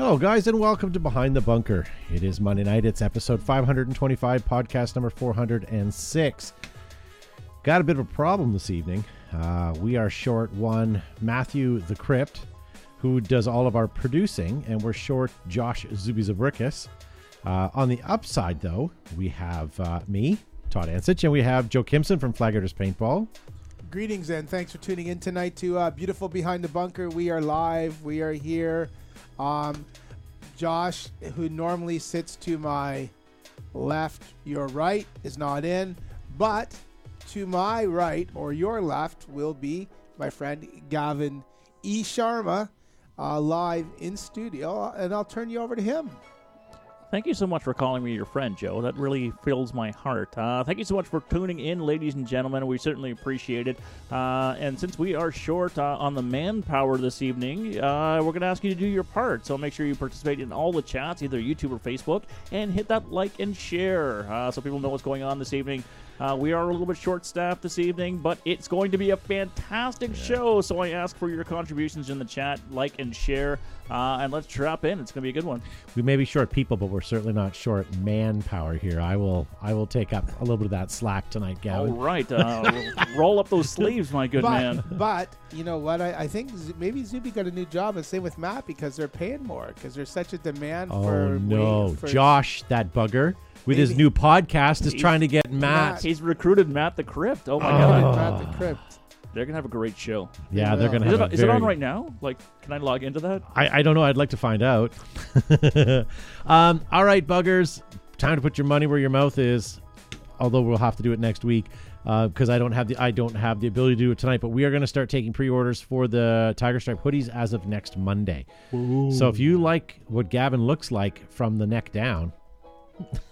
Hello, guys, and welcome to Behind the Bunker. It is Monday night. It's episode 525, podcast number 406. Got a bit of a problem this evening. Uh, we are short one Matthew the Crypt, who does all of our producing, and we're short Josh Zubizabrikis. Uh, on the upside, though, we have uh, me, Todd Ansich, and we have Joe Kimson from Flaggers Paintball. Greetings and thanks for tuning in tonight to uh, beautiful Behind the Bunker. We are live. We are here. Um, Josh, who normally sits to my left, your right, is not in, but to my right or your left will be my friend Gavin E. Sharma, uh, live in studio, and I'll turn you over to him. Thank you so much for calling me your friend, Joe. That really fills my heart. Uh, thank you so much for tuning in, ladies and gentlemen. We certainly appreciate it. Uh, and since we are short uh, on the manpower this evening, uh, we're going to ask you to do your part. So make sure you participate in all the chats, either YouTube or Facebook, and hit that like and share uh, so people know what's going on this evening. Uh, we are a little bit short staffed this evening, but it's going to be a fantastic show. So I ask for your contributions in the chat, like and share, uh, and let's drop in. It's going to be a good one. We may be short people, but we're certainly not short manpower here. I will I will take up a little bit of that slack tonight, All Gavin. right, uh, roll up those sleeves, my good but, man. but you know what? I, I think Z- maybe Zuby got a new job, and same with Matt because they're paying more because there's such a demand Oh for no, for Josh, that bugger with his new podcast is He's- trying to get Matt. He's recruited Matt the Crypt. Oh my Oh. god, Matt the Crypt. they're gonna have a great show. Yeah, they're gonna Is, have it, a is it on right now? Like, can I log into that? I, I don't know. I'd like to find out. um, all right, buggers, time to put your money where your mouth is. Although we'll have to do it next week because I don't have the I don't have the ability to do it tonight. But we are going to start taking pre-orders for the Tiger Stripe hoodies as of next Monday. So if you like what Gavin looks like from the neck down,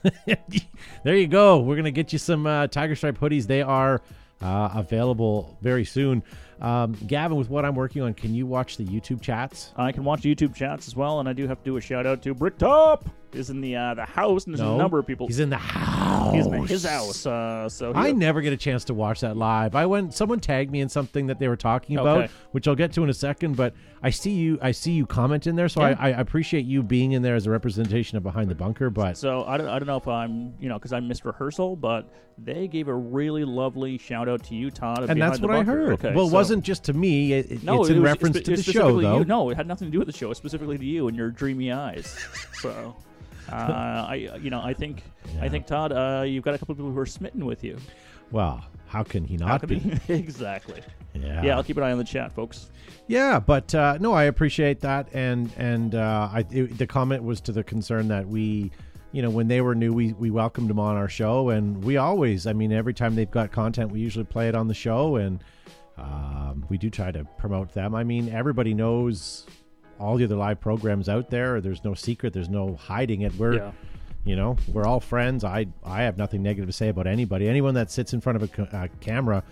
there you go. We're gonna get you some uh, Tiger Stripe hoodies. They are uh, available very soon. Um, Gavin, with what I'm working on, can you watch the YouTube chats? I can watch YouTube chats as well, and I do have to do a shout out to Bricktop is in the uh, the house, and there's No, a number of people. He's in the house. He's in his house. Uh, so I never get a chance to watch that live. I went. Someone tagged me in something that they were talking about, Okay. which I'll get to in a second. But I see you. I see you comment in there, so. I, I appreciate you being in there as a representation of behind the bunker. But So I don't, I don't know if I'm, you know, because I missed rehearsal, but they gave a really lovely shout out to you, Todd. of and Behind that's the what I Bunker. heard. Okay, well, it so- wasn't just to me. It, it- No, it's it in was reference spe- to the show, specifically though. You. No, it had nothing to do with the show. It's specifically to you and your dreamy eyes. so, uh, I, you know, I think, I think Todd, uh, you've got a couple of people who are smitten with you. Well, how can he not could be? be? exactly. Yeah. Yeah, I'll keep an eye on the chat, folks. Yeah, but uh, no, I appreciate that, and and uh, I it, the comment was to the concern that we, you know, when they were new, we we welcomed them on our show, and we always, I mean, every time they've got content, we usually play it on the show, and um, we do try to promote them. I mean, everybody knows all the other live programs out there. There's no secret. There's no hiding it. We're Yeah. you know, we're all friends. I I have nothing negative to say about anybody. Anyone that sits in front of a uh, camera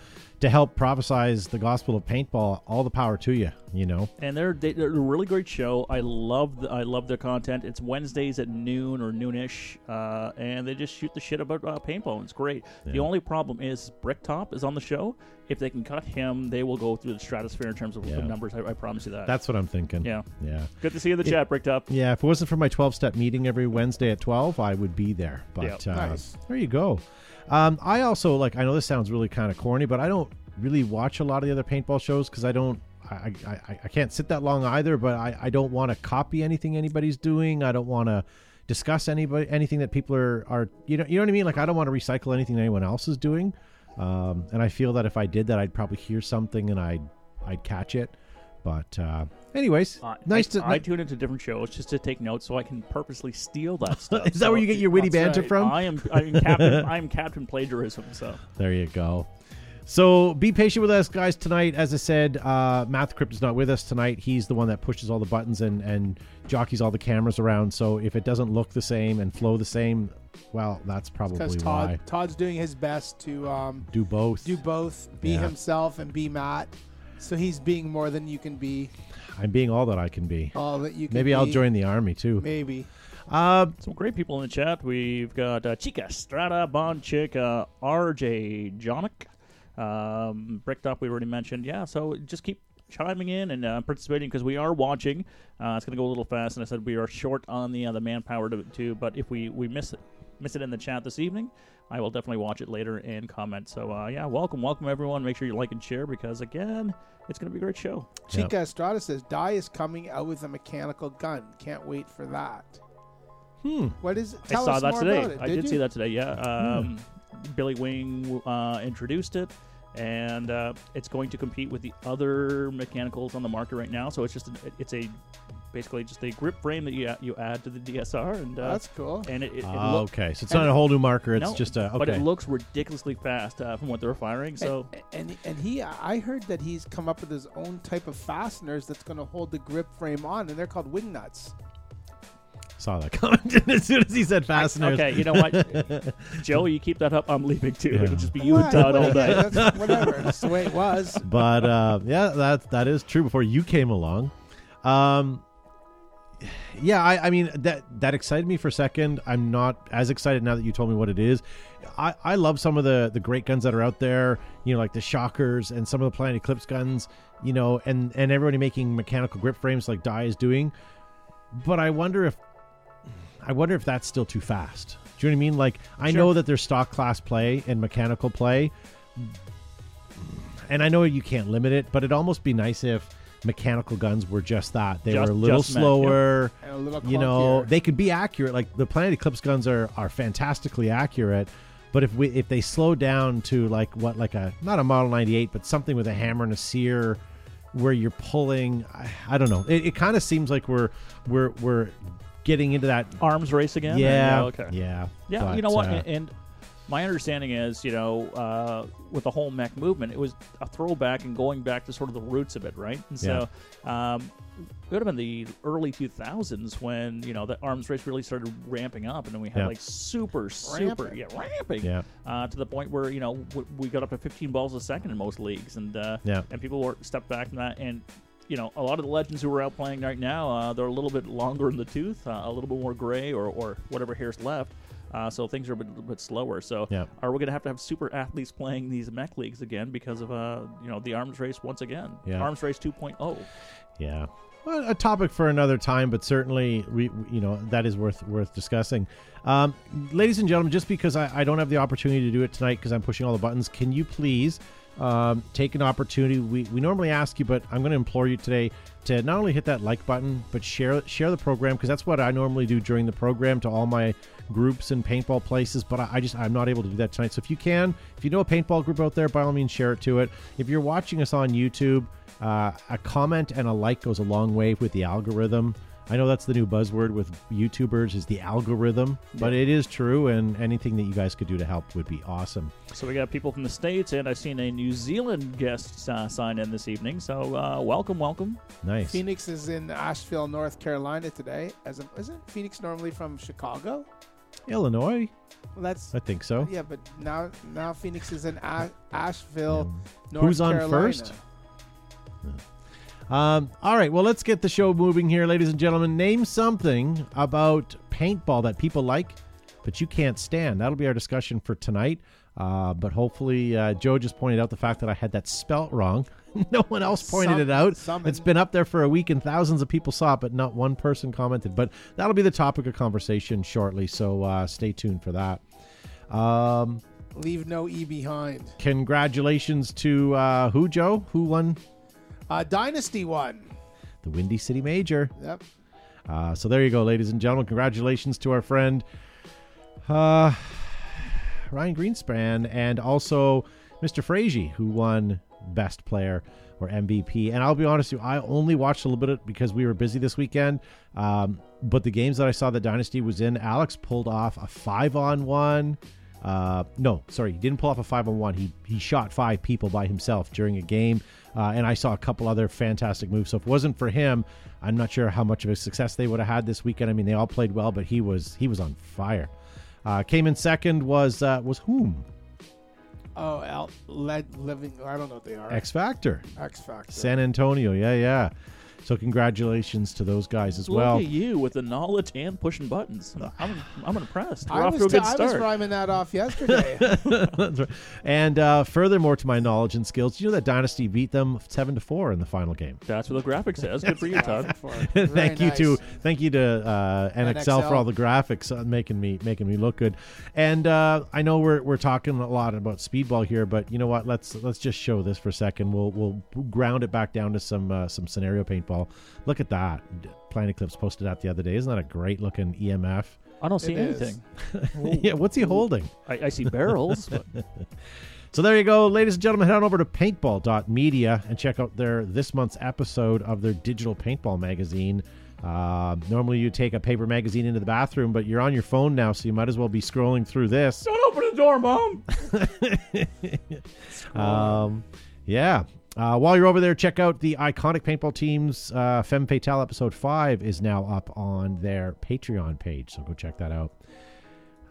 to help prophesize the gospel of paintball, all the power to you. You know, And they're they- they're a really great show. I love the, I love their content. It's Wednesdays at noon or noonish, uh, and they just shoot the shit about uh, paintball. It's great. The only problem is Bricktop is on the show. If they can cut him, they will go through the stratosphere in terms of Yeah. numbers. I, I promise you that. that's what I'm thinking. yeah. yeah, Good to see you in the chat, Bricktop. yeah. If it wasn't for my 12 step meeting every Wednesday at 12, I would be there. But Yeah. uh, Nice. there you go. Um, I also like. I know this sounds really kind of corny, but I don't really watch a lot of the other paintball shows because I don't. I, I, I, I can't sit that long either, but I, I don't want to copy anything anybody's doing. I don't want to discuss anybody anything that people are, are you know you know what I mean. Like I don't want to recycle anything that anyone else is doing. Um, and I feel that if I did that, I'd probably hear something and I'd I'd catch it. But uh, anyways, Uh, nice I, to. I tune into different shows just to take notes so I can purposely steal that stuff. is that where you get your witty banter right. from? I am I'm captain I'm captain plagiarism. So There you go. So be patient with us, guys. Tonight, as I said, uh, Math Crypt is not with us tonight. He's the one that pushes all the buttons and and jockeys all the cameras around. So if it doesn't look the same and flow the same, well, that's probably Because why. Todd Todd's doing his best to um, Do both. do both, be Yeah. himself and be Matt. So he's being more than you can be, I'm being all that I can be. all that you can. Maybe I'll join the army too. Maybe. Uh, Some great people in the chat. We've got uh, Chica, Strata, Bond Chick, uh, RJ Jonic, um, up. we already mentioned. Yeah, so just keep chiming in and uh, participating because we are watching. Uh, it's going to go a little fast, and I said we are short on the uh, the manpower to too. But if we we miss it miss it in the chat this evening, I will definitely watch it later and comment. So uh, yeah, welcome, welcome everyone. Make sure you like and share because again, it's going to be a great show. Chica Estrada says Dye is coming out with a mechanical gun. Can't wait for that. Hmm. What is it? I saw us that more today. about it. I Did did you? see that today. Yeah, um, Billy Wing uh, introduced it, and uh, it's going to compete with the other mechanicals on the market right now. So it's just a, it's a basically just a grip frame that you you add to the DSR, and uh, That's cool. and it, it, it Ah, look- okay, so it's not a whole new marker. It's no, just a okay. but it looks ridiculously fast uh, from what they're firing. So and, and and he, I heard that he's come up with his own type of fasteners that's going to hold the grip frame on, and they're called wing nuts. Saw that comment as soon as he said fasteners. okay, you know what, Joe, you keep that up. I'm leaving too. Yeah. It'll just be you What? and Todd all day. that's- whatever. That's the way it was. but uh, yeah, that that is true. Before you came along, um, yeah, I, I mean that that excited me for a second. I'm not as excited now that you told me what it is. I, I love some of the the great guns that are out there. You know, like the Shockers and some of the Planet Eclipse guns. You know, and and everybody making mechanical grip frames like Dye is doing. But I wonder if I wonder if that's still too fast. Do you know what I mean? Like I Sure. know that there's stock class play and mechanical play, and I know you can't limit it, but it'd almost be nice if mechanical guns were just that. They Just- were a little just mech, slower. And a little You know, they could be accurate. Like the Planet Eclipse guns are are fantastically accurate. But if we if they slow down to like what like a not a Model 98, but something with a hammer and a sear, where you're pulling, I, I don't know. It, it kind of seems like we're we're we're getting into that. Arms race again. Yeah, okay. yeah, Yeah, But, you know what? uh, and, and my understanding is, you know, uh, with the whole mech movement, it was a throwback and going back to sort of the roots of it, right? And so um, it would have been the early 2000s when, you know, the arms race really started ramping up. And then we had Yeah. like super, super, Ramping. yeah, ramping yeah, uh, to the point where, you know, w- we got up to 15 balls a second in most leagues. And, uh, yeah. and people were stepped back from that. And, you know, a lot of the legends who are out playing right now, uh, they're a little bit longer in the tooth, uh, a little bit more gray or, or whatever hair's left. Uh, so things are a bit, a bit slower. So Yeah. are we going to have to have super athletes playing these mech leagues again because of uh, you know the arms race once again? Yeah. Arms race oh. 2.0. Yeah. Well, a topic for another time, but certainly we, we- you know, that is worth worth discussing. Um, ladies and gentlemen, just because I, I don't have the opportunity to do it tonight because I'm pushing all the buttons, can you please um, take an opportunity? We, we normally ask you, but I'm going to implore you today to not only hit that like button, but share share the program because that's what I normally do during the program to all my groups and paintball places. But I, I just I'm not able to do that tonight. So if you can, if you know a paintball group out there, by all means share it to it. If you're watching us on YouTube. Uh, a comment and a like goes a long way with the algorithm. I know that's the new buzzword with YouTubers is the algorithm, but it is true, and anything that you guys could do to help would be awesome. So we got people from the states, and I've seen a New Zealand guest uh, sign in this evening. So uh, welcome, welcome. Nice. Phoenix is in Asheville, North Carolina today. As a, isn't Phoenix normally from Chicago? Illinois, Well, that's I think so. yeah, but now now Phoenix is in A- Asheville, North Who's on Carolina. first? Um, all right, well, let's get the show moving here, ladies and gentlemen. Name something about paintball that people like, but you can't stand. That'll be our discussion for tonight. Uh, but hopefully, uh, Joe just pointed out the fact that I had that spelt wrong. no one else pointed Some- it out. summon. It's been up there for a week, and thousands of people saw it, but not one person commented. But that'll be the topic of conversation shortly, so uh, stay tuned for that. Um, Leave no E behind. congratulations to uh, who, Joe? Who won Uh, Dynasty one. the Windy City Major? Yep. Uh, so there you go, ladies and gentlemen. Congratulations to our friend uh, Ryan Greenspan and also Mr. Frazee, who won Best Player or MVP. And I'll be honest with you, I only watched a little bit because we were busy this weekend. Um, but the games that I saw that Dynasty was in, Alex pulled off a five on one. Uh, no, sorry, he didn't pull off a five on one. He he shot five people by himself during a game, uh, and I saw a couple other fantastic moves. So if it wasn't for him, I'm not sure how much of a success they would have had this weekend. I mean, they all played well, but he was he was on fire. Uh, came in second was uh, was whom Oh, L- lead living. I don't know what they are. X Factor. X Factor. San Antonio, yeah, yeah. So congratulations to those guys as Look well. at you with the knowledge and pushing buttons. I'm, I'm impressed. We're I off was, to a t- good I was rhyming that off yesterday. That's right. And uh, furthermore, to my knowledge and skills, you know that Dynasty beat them seven to four in the final game? That's what the graphic says. Good for you, Todd. Very thank you nice. to thank you to uh, NXL, for all the graphics uh, making me making me look good. And uh, I know we're we're talking a lot about speedball here, but you know what? Let's let's just show this for a second. We'll we'll ground it back down to some uh, some scenario paintball. Look at that. Planet Eclipse posted that the other day. Isn't that a great looking EMF? I don't see It is. anything. yeah, what's he holding? I, I see barrels. but So there you go, ladies and gentlemen. Head on over to paintball.media and check out their this month's episode of their digital paintball magazine. Uh, normally, you take a paper magazine into the bathroom, but you're on your phone now, so you might as well be scrolling through this. Don't open the door, Mom. Um, yeah. Uh, while you're over there, check out the iconic paintball teams. Uh, Femme Fatale episode five is now up on their Patreon page, so go check that out.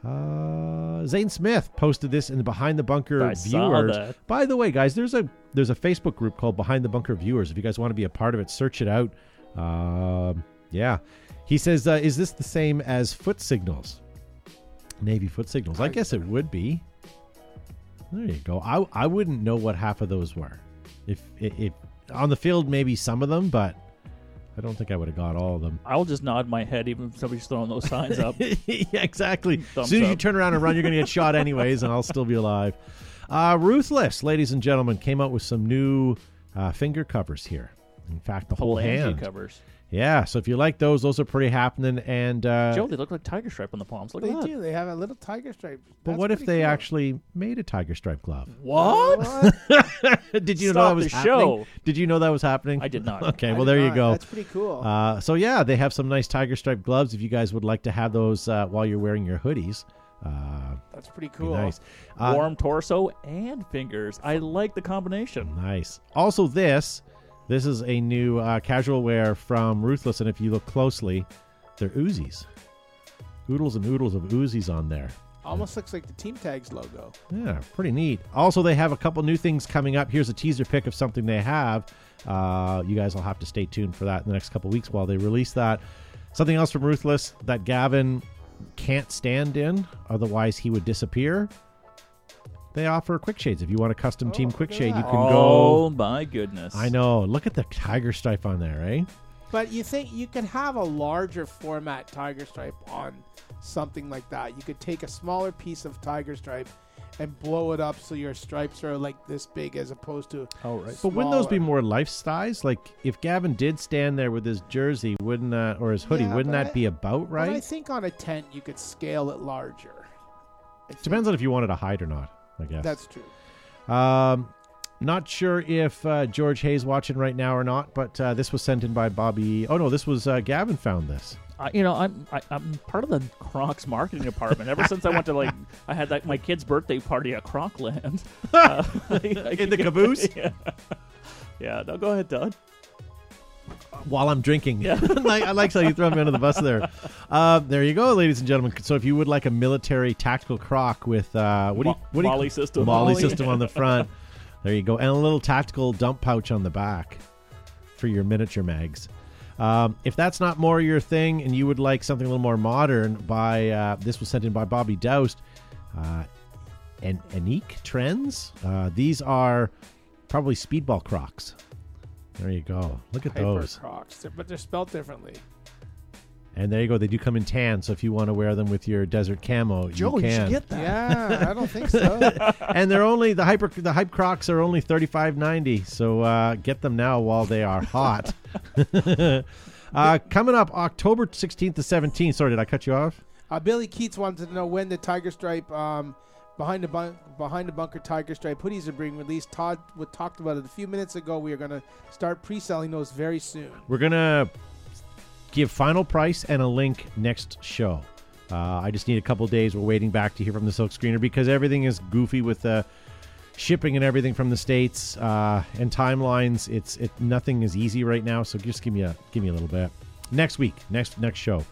Uh, Zane Smith posted this in the Behind the Bunker I viewers. By the way, guys, there's a there's a Facebook group called Behind the Bunker Viewers. If you guys want to be a part of it, search it out. Um, yeah, he says, uh, "Is this the same as foot signals? Navy foot signals? I I- guess it would be." There you go. I I wouldn't know what half of those were. If if, if on the field, maybe some of them, but I don't think I would have got all of them. I'll just nod my head even if somebody's throwing those signs up. yeah, exactly. As soon as you up. turn around and run, you're going to get shot anyways, and I'll still be alive. Uh, Ruthless, ladies and gentlemen, came out with some new uh, finger covers here. In fact, the whole Phalange hand. covers. Yeah, so if you like those, those are pretty happening. And uh, Joe, they look like tiger stripe on the palms. Look They at that. do. They have a little tiger stripe. but That's what if they cool. actually made a tiger stripe glove? What? What? Did you know that was the happening? show. Did you know that was happening? I did not. Okay, I well did there you go. That's pretty cool. Uh, so yeah, they have some nice tiger stripe gloves. If you guys would like to have those uh, while you're wearing your hoodies, uh, That's pretty cool. nice. Uh, Warm torso and fingers. I like the combination. Nice. Also, this this is a new uh, casual wear from Ruthless, and if you look closely, they're Uzis. Oodles and oodles of Uzis on there. Almost looks like the Team Tags logo. Yeah, pretty neat. Also, they have a couple new things coming up. Here's a teaser pic of something they have. Uh, you guys will have to stay tuned for that in the next couple weeks while they release that. Something else from Ruthless that Gavin can't stand in, otherwise he would disappear. They offer quick shades. If you want a custom team Oh, quick look at shade, you that. can oh go. my goodness! I know. Look at the tiger stripe on there, eh? But you think you could have a larger format tiger stripe on something like that? You could take a smaller piece of tiger stripe and blow it up so your stripes are like this big as opposed to Oh right. But wouldn't those be more life size? Like if Gavin did stand there with his jersey, wouldn't that, or his hoodie, Yeah, wouldn't but that I- be about But I right? think on a tent you could scale it larger. I think Depends on if you wanted to hide or not. I guess. That's true. Um, not sure if uh, George Hayes watching right now or not, but uh, this was sent in by Bobby. Oh no, this was uh, Gavin found this. I, you know, I'm I, I'm part of the Crocs marketing department. Ever since I went to like, I had that my kid's birthday party at Crocland. Uh, In the caboose? yeah. yeah. No, go ahead, Todd. While I'm drinking, Yeah. I like how you throw me under the bus there. Uh, there you go, ladies and gentlemen. So if you would like a military tactical croc with uh, what do you what do you MOLLE system. MOLLE MOLLE. system on the front. There you go, and a little tactical dump pouch on the back for your miniature mags. Um, if that's not more your thing, and you would like something a little more modern, by uh, this was sent in by Bobby Doust. Uh, and Anique Trends. Uh, these are probably speedball Crocs. There you go. Look at Hyper those. Crocs, They're- but they're spelled differently. And there you go. They do come in tan, so if you want to wear them with your desert camo, Joe, you you, can. should get that. Yeah, I don't think so. and they're only the hyper the hype Crocs are only thirty five ninety. So uh, get them now while they are hot. uh, coming up October sixteenth to seventeenth. Sorry, did I cut you off? Uh, Billy Keats wanted to know when the Tiger Stripe um, behind the bun- behind the bunker Tiger Stripe hoodies are being released. Todd w- talked about it a few minutes ago. We are going to start pre-selling those very soon. We're gonna give final price and a link next show. Uh, I just need a couple days. We're waiting back to hear from the Silk Screener because everything is goofy with the shipping and everything from the states uh, and timelines. It's it nothing is easy right now. So just give me a give me a little bit. Next week, next next show,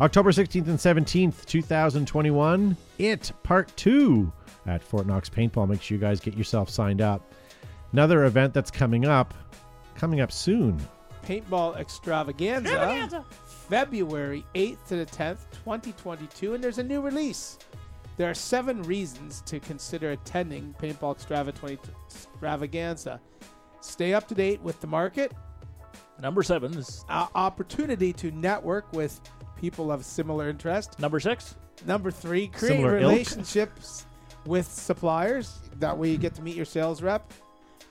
October sixteenth and seventeenth, two thousand twenty one. It part two at Fort Knox Paintball. Make sure you guys get yourself signed up. Another event that's coming up, coming up soon Paintball Extravaganza, February 8th to the 10th, 2022, and there's a new release. There are seven reasons to consider attending Paintball Extrava 20 Extravaganza. Stay up to date with the market, Number seven is uh, opportunity to network with people of similar interest. number six. Number three, create Similar ilk. relationships with suppliers. That way you get to meet your sales rep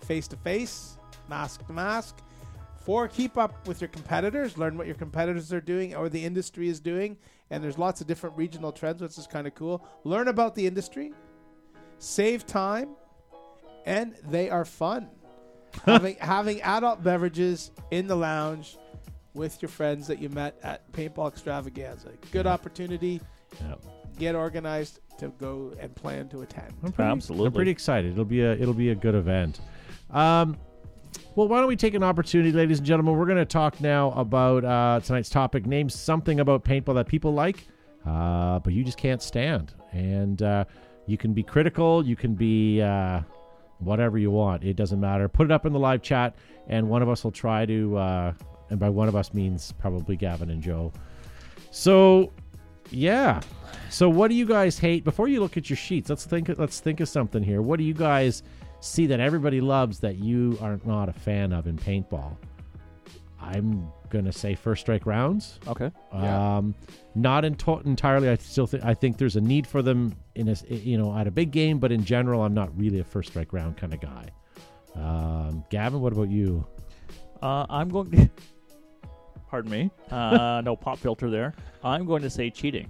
face to face, mask to mask. Four, keep up with your competitors. Learn what your competitors are doing or the industry is doing. And there's lots of different regional trends, which is kind of cool. Learn about the industry, save time, and they are fun. having having adult beverages in the lounge with your friends that you met at Paintball Extravaganza. Good opportunity. Yeah. Get organized to go and plan to attend. I'm pretty, Absolutely. I'm pretty excited. It'll be a it'll be a good event. Um, well, why don't we take an opportunity, ladies and gentlemen? We're going to talk now about uh, tonight's topic. Name something about paintball that people like, uh, but you just can't stand. And uh, you can be critical. You can be uh, whatever you want. It doesn't matter. Put it up in the live chat, and one of us will try to. And by one of us means probably Gavin and Joe. So, yeah. So, what do you guys hate? Before you look at your sheets, let's think. Let's think of something here. What do you guys see that everybody loves that you are not a fan of in paintball? I'm gonna say first strike rounds. Okay. Yeah. Um, not in to- entirely. I still think I think there's a need for them in a s- you know at a big game, but in general, I'm not really a first strike round kind of guy. Um, Gavin, what about you? Uh, I'm going. Pardon me. Uh, no pop filter there. I'm going to say cheating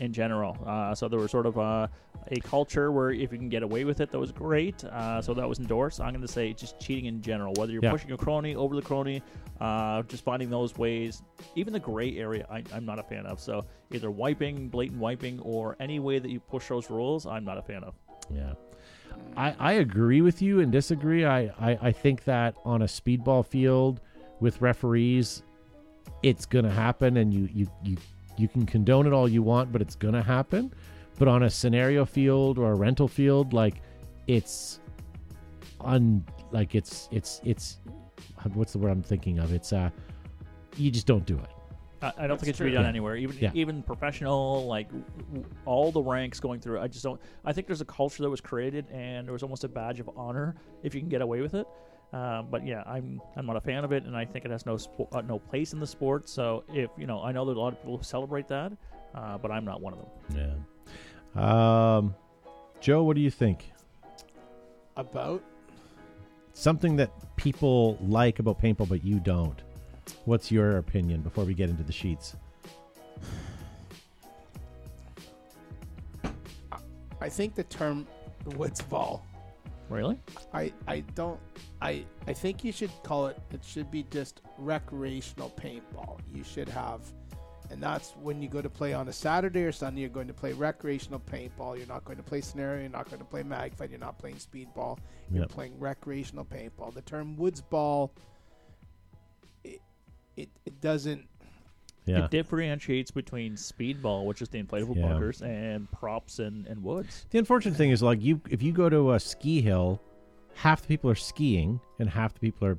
in general. Uh, so there was sort of uh, a culture where if you can get away with it, that was great. Uh, so that was endorsed. I'm going to say just cheating in general. Whether you're Yeah. pushing a crony over the crony, uh, just finding those ways. Even the gray area, I, I'm not a fan of. So either wiping, blatant wiping, or any way that you push those rules, I'm not a fan of. Yeah. I, I agree with you and disagree. I, I, I think that on a speedball field with referees, it's gonna happen and you, you, you, you can condone it all you want, but it's gonna happen. But on a scenario field or a rental field, like it's un like it's it's it's what's the word I'm thinking of? It's uh you just don't do it. I, I don't think it That's should be done Yeah. anywhere. Even Yeah. even professional, like w- w- all the ranks going through. I just don't. I think there's a culture that was created, and there was almost a badge of honor if you can get away with it. Uh, but yeah, I'm I'm not a fan of it, and I think it has no spo- uh, no place in the sport. So if you know, I know there's a lot of people who celebrate that, uh, but I'm not one of them. Yeah. Um Joe, what do you think? About something that people like about paintball but you don't what's your opinion before we get into the sheets I think the term woods ball. Really? I I don't I I think you should call it it should be just recreational paintball. You should have and that's when you go to play on a Saturday or Sunday you're going to play recreational paintball. You're not going to play scenario, you're not going to play mag fight, you're not playing speedball. You're Yep. playing recreational paintball. The term woods ball it it, it doesn't yeah It differentiates between speedball, which is the inflatable Yeah. bunkers, and props and, and woods. the unfortunate thing is like you if you go to a ski hill half the people are skiing and half the people are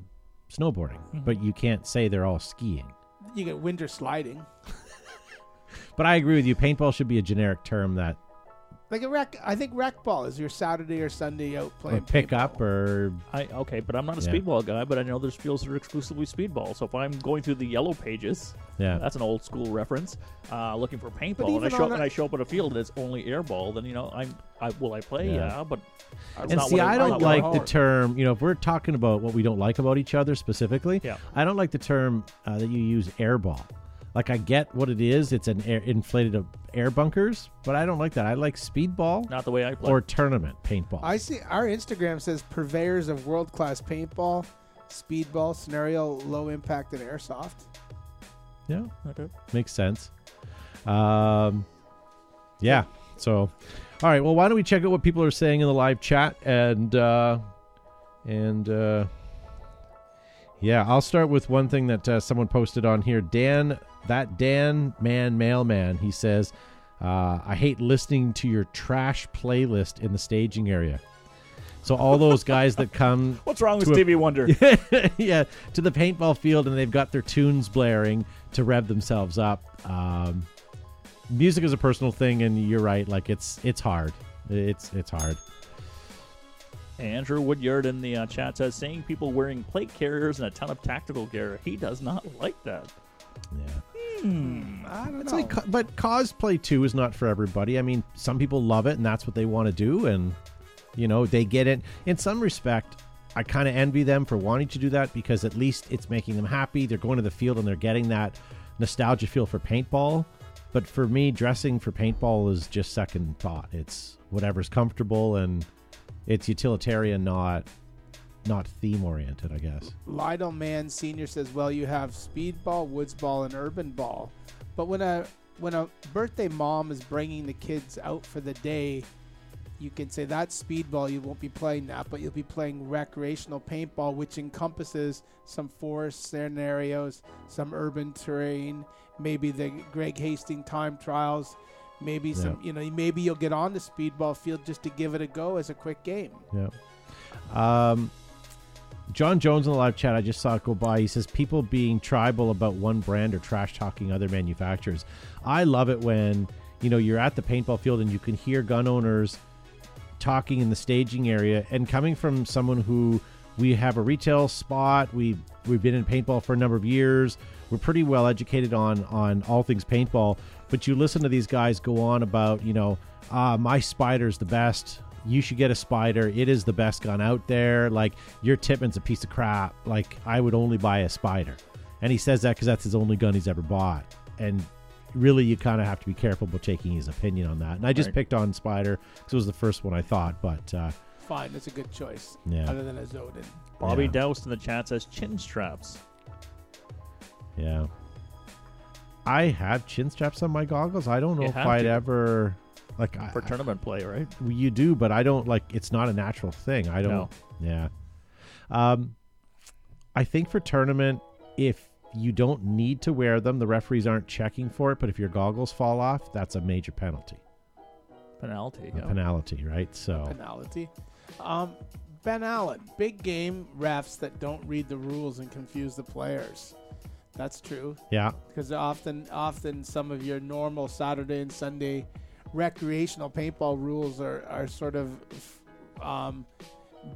snowboarding Mhm. but you can't say they're all skiing you get winter sliding. but i agree with you paintball should be a generic term that Like a rec I think rec ball is your Saturday or Sunday out or playing pick paintball. up or I okay, but I'm not a Yeah. speedball guy. But I know there's fields that are exclusively speedball. So if I'm going through the yellow pages, yeah That's an old school reference. Uh, looking for paintball, and I even show on and a- I show up at a field and it's only airball. Then you know I'm I will I play Yeah. yeah, but that's and not see, what I not don't what like the hard. term. You know, if we're talking about what we don't like about each other specifically, Yeah. I don't like the term uh, that you use airball. Like I get what it is; it's an air, inflated of air bunkers, but I don't like that. I like speedball not the way I play. or tournament paintball. I see our Instagram says purveyors of world class paintball, speedball, scenario, low impact, and airsoft. yeah, okay. makes sense. Um, yeah. So, all right. Well, why don't we check out what people are saying in the live chat and uh, and uh, yeah, I'll start with one thing that uh, someone posted on here. Dan, that Dan man mailman, he says, uh, "I hate listening to your trash playlist in the staging area." So all those guys that come What's wrong with To a- Stevie Wonder? yeah, to the paintball field and they've got their tunes blaring to rev themselves up. Um, music is a personal thing, and you're right. Like it's it's hard. It's it's hard. Andrew Woodyard in the uh, chat says, seeing people wearing plate carriers and a ton of tactical gear, he does not like that. Yeah, Hmm. I don't it's know. like, but cosplay too is not for everybody. I mean, some people love it, and that's what they want to do, and you know they get it. In some respect, I kind of envy them for wanting to do that because at least it's making them happy. They're going to the field and they're getting that nostalgia feel for paintball. But for me, dressing for paintball is just second thought. It's whatever's comfortable and it's utilitarian, not not theme oriented. I guess. Lydell Man Senior says, "Well, you have speedball, woods ball, and urban ball, but when a when a birthday mom is bringing the kids out for the day, you can say that's speedball. You won't be playing that, but you'll be playing recreational paintball, which encompasses some forest scenarios, some urban terrain, maybe the Greg Hastings time trials." Maybe some, you know, maybe you'll get on the speedball field just to give it a go as a quick game. Yeah. Um, John Jones in the live chat, I just saw it go by. He says people being tribal about one brand or trash talking other manufacturers. I love it when you know you're at the paintball field and you can hear gun owners talking in the staging area and coming from someone who we have a retail spot. We we've been in paintball for a number of years. We're pretty well educated on on all things paintball. But you listen to these guys go on about you know ah my spider's the best. You should get a spider. It is the best gun out there. Like your Tippmann's a piece of crap. Like I would only buy a spider, and he says that because that's his only gun he's ever bought. And really, you kind of have to be careful about taking his opinion on that. And I just Right. picked on spider because it was the first one I thought. But uh, Fine, that's a good choice. Yeah. Other than a Zodin. Bobby Yeah. Doust in the chat says chin straps. Yeah. I have chin straps on my goggles. I don't know You if I'd to. ever like I, For tournament play, right? you do, but I don't like it's not a natural thing. I don't No. Yeah. Um I think for tournament if you don't need to wear them, the referees aren't checking for it, but if your goggles fall off, that's a major penalty. Penalty. A yeah. penalty, right? So penalty. Um, ben Allen, big game refs that don't read the rules and confuse the players. That's true yeah. because often, often some of your normal Saturday and Sunday recreational paintball rules are, are sort of um,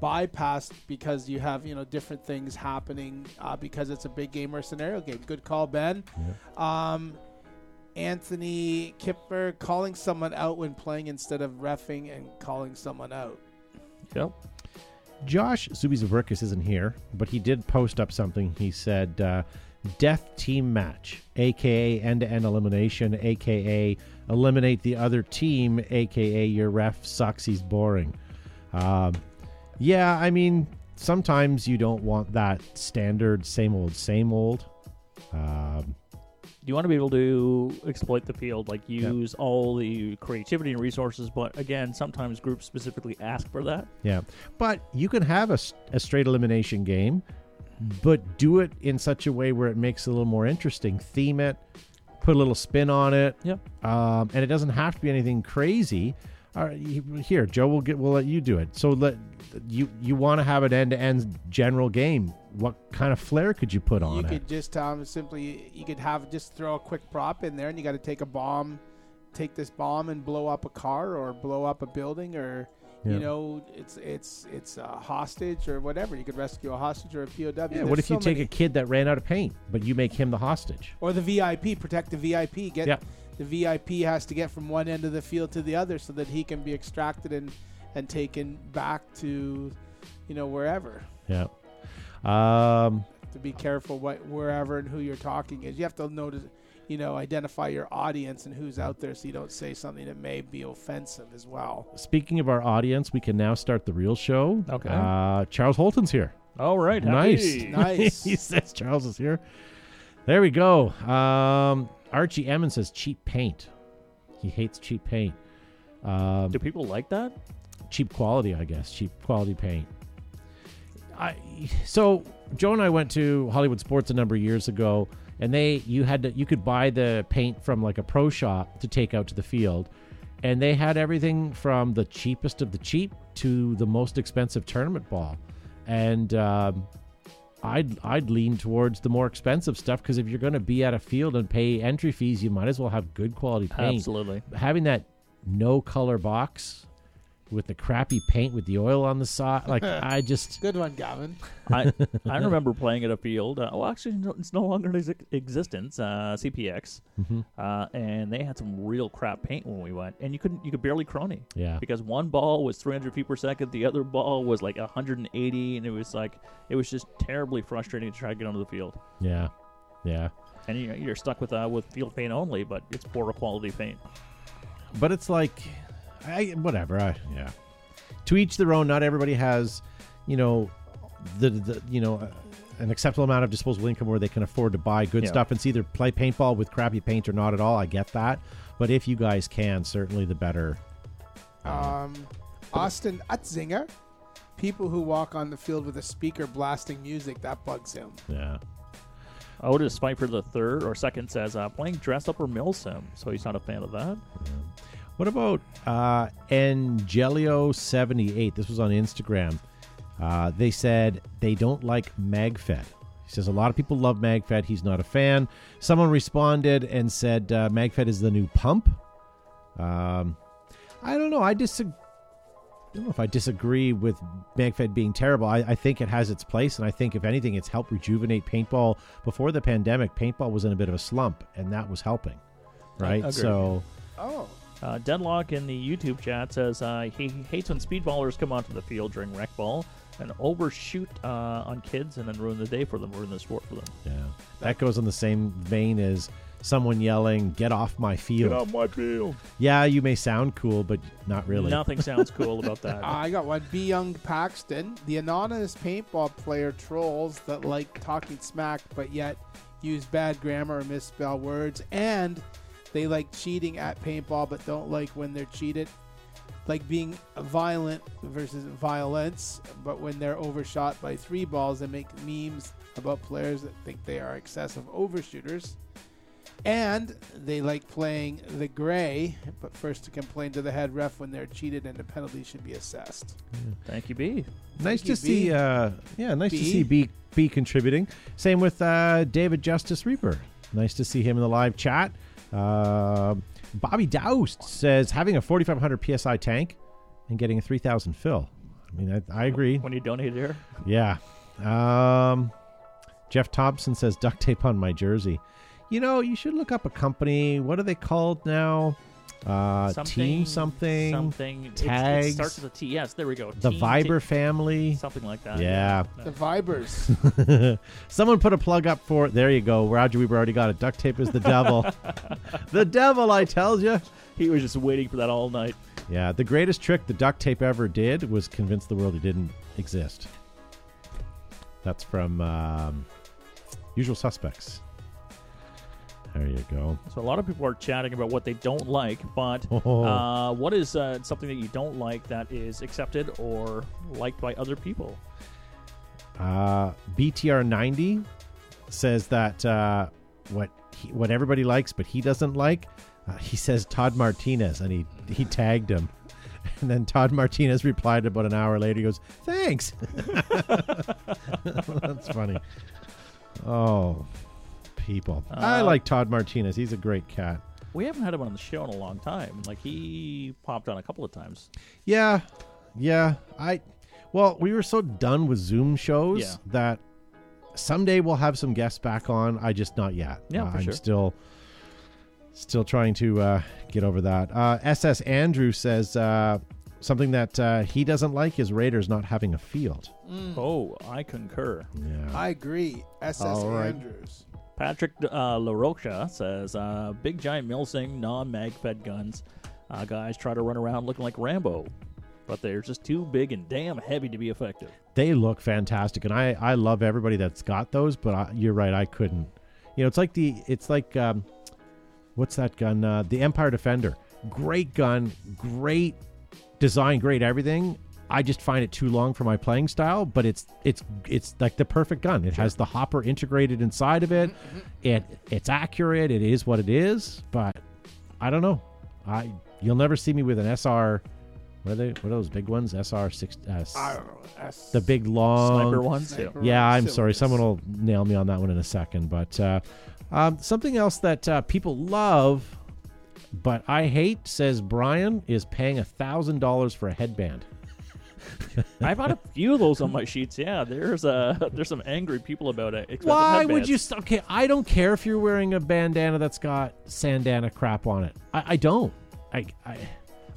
bypassed because you have you know different things happening uh, because it's a big game or scenario game. Good call, Ben. Um, Anthony Kipper calling someone out when playing instead of refing and calling someone out. Yep. Josh Zubizavirkis isn't here, but he did post up something. He said, uh, "Death team match, aka end-to-end elimination, aka eliminate the other team, aka your ref sucks. He's boring." Um, yeah, I mean, sometimes you don't want that standard same old, same old. Um, You want to be able to exploit the field, like use all the creativity and resources, but again, sometimes groups specifically ask for that. Yeah, but you can have a straight elimination game, but do it in such a way where it makes it a little more interesting. Theme it, put a little spin on it. Yep. Um, and it doesn't have to be anything crazy. All right, here, Joe, we'll get we'll let you do it. So let you you want to have an end to end general game. What kind of flair could you put on you it? You could just um, simply you could have just throw a quick prop in there, and you got to take a bomb, take this bomb and blow up a car or blow up a building or. Yeah. You know, it's it's it's a hostage or whatever. You could rescue a hostage or a POW. Yeah, There's what if you take many- a kid that ran out of paint, but you make him the hostage? or the VIP? Protect the VIP. Get Yeah. the VIP has to get from one end of the field to the other so that he can be extracted and and taken back to, you know, wherever. Yeah. Um, To be careful what wherever and who you're talking is. You have to notice, you know, identify your audience and who's out there so you don't say something that may be offensive as well. speaking of our audience, we can now start the real show. Okay. Uh, Charles Holton's here. All right. Nice. happy. Nice. he says Charles is here. There we go. Um, Archie Emmons says cheap paint. He hates cheap paint. Um, Do people like that? cheap quality, I guess. Cheap quality paint. I so Joe and I went to Hollywood Sports a number of years ago, and they you had to you could buy the paint from like a pro shop to take out to the field, and they had everything from the cheapest of the cheap to the most expensive tournament ball, and um, I'd I'd lean towards the more expensive stuff because if you're going to be at a field and pay entry fees, you might as well have good quality paint. Absolutely. Having that no color box with the crappy paint with the oil on the side, like I just Good one, Gavin. I I remember playing at a field. Uh, well, actually, no, it's no longer in exi- existence. Uh, CPX, Mm-hmm. uh, and they had some real crap paint when we went, and you couldn't you could barely crony. Yeah. Because one ball was 300 feet per second, the other ball was like 180, and it was like it was just terribly frustrating to try to get onto the field. yeah, yeah. And you, you're stuck with uh, with field paint only, but it's poor quality paint. but it's like I, whatever I, yeah to each their own not everybody has you know the, the you know uh, an acceptable amount of disposable income where they can afford to buy good Yeah. stuff and it's either play paintball with crappy paint or not at all i get that but if you guys can certainly the better Um, Austin Utzinger. People who walk on the field with a speaker blasting music, that bugs him. yeah Otis Pfeiffer the third or second says uh, playing dress up or mill sim, so he's not a fan of that. What about uh, Angelio78? This was on Instagram. Uh, they said they don't like MagFed. He says a lot of people love MagFed. He's not a fan. Someone responded and said uh, MagFed is the new pump. Um, I don't know. I disagree. I don't know if I disagree with MagFed being terrible. I, I think it has its place, and I think if anything, it's helped rejuvenate paintball. Before the pandemic, paintball was in a bit of a slump, and that was helping, right? So, Oh, Uh, Deadlock in the YouTube chat says uh, he hates when speedballers come onto the field during rec ball and overshoot uh, on kids and then ruin the day for them, ruin the sport for them. Yeah. That goes in the same vein as someone yelling, Get off my field. Get off my field. Yeah, you may sound cool, but not really. Nothing sounds cool about that. I got one. B. Young Paxton, the anonymous paintball player trolls that like talking smack but yet use bad grammar or misspell words, and they like cheating at paintball but don't like when they're cheated. Like being violent versus violence, but when they're overshot by three balls, they make memes about players that think they are excessive overshooters. And they like playing the gray, but first to complain to the head ref when they're cheated and the penalty should be assessed. Thank you, B. nice Thank you, to see B. uh yeah, nice to B. see B B contributing. Same with uh David Justice Reaper. Nice to see him in the live chat. Uh, Bobby Doust says having a 4500 psi tank and getting a 3000 fill. I mean, I, I agree. When you donate here, Yeah. Um, Jeff Thompson says duct tape on my jersey. You know, you should look up a company. What are they called now? Uh, team something. something. It's- tags. It starts with a T. Yes, there we go. The Team Viber T- family. something like that. Yeah. The Vibers. Someone put a plug up for There you go. Roger Weber already got it. Duct tape is the devil. the devil, I tells you. He was just waiting for that all night. Yeah, the greatest trick the duct tape ever did was convince the world it didn't exist. That's from um, Usual Suspects. There you go. So a lot of people are chatting about what they don't like, but Oh. uh, what is uh, something that you don't like that is accepted or liked by other people? Uh, BTR90 says that uh, what he, what everybody likes, but he doesn't like. Uh, he says Todd Martinez, and he he tagged him. And then Todd Martinez replied about an hour later. He goes, "Thanks." That's funny. Oh, people! I Uh, like Todd Martinez. He's a great cat. We haven't had him on the show in a long time. Like he popped on a couple of times. Yeah, yeah. I well, we were so done with Zoom shows Yeah. that someday we'll have some guests back on. I just not yet. Yeah, Uh, for I'm sure. still still trying to uh, get over that. Uh, SS Andrew says uh, something that uh, he doesn't like is Raiders not having a field. Oh, I concur. Yeah. I agree. SS All right. Andrews. Patrick uh, LaRocha says, uh, "Big giant Milsim non-mag fed guns. Uh, guys try to run around looking like Rambo, but they're just too big and damn heavy to be effective." they look fantastic, and I I love everybody that's got those. But I, you're right, I couldn't. You know, it's like the it's like um, what's that gun? Uh, the Empire Defender. Great gun, great design, great everything. I just find it too long for my playing style, but it's it's it's like the perfect gun. It has the hopper integrated inside of it. It it's accurate. It is what it is. But I don't know. I You'll never see me with an SR. What are they? What are those big ones? SR six. Uh, s- I don't know. That's the big long. Sniper ones. Yeah. Sniper Yeah, I'm cylinders. sorry. Someone will nail me on that one in a second. But uh, um, something else that uh, people love, but I hate, says Brian, is paying a thousand dollars for a headband. I've had a few of those on my sheets. Yeah, there's uh there's some angry people about it. Why would you? St- okay, I don't care if you're wearing a bandana that's got sandana crap on it. I, I don't. I, I,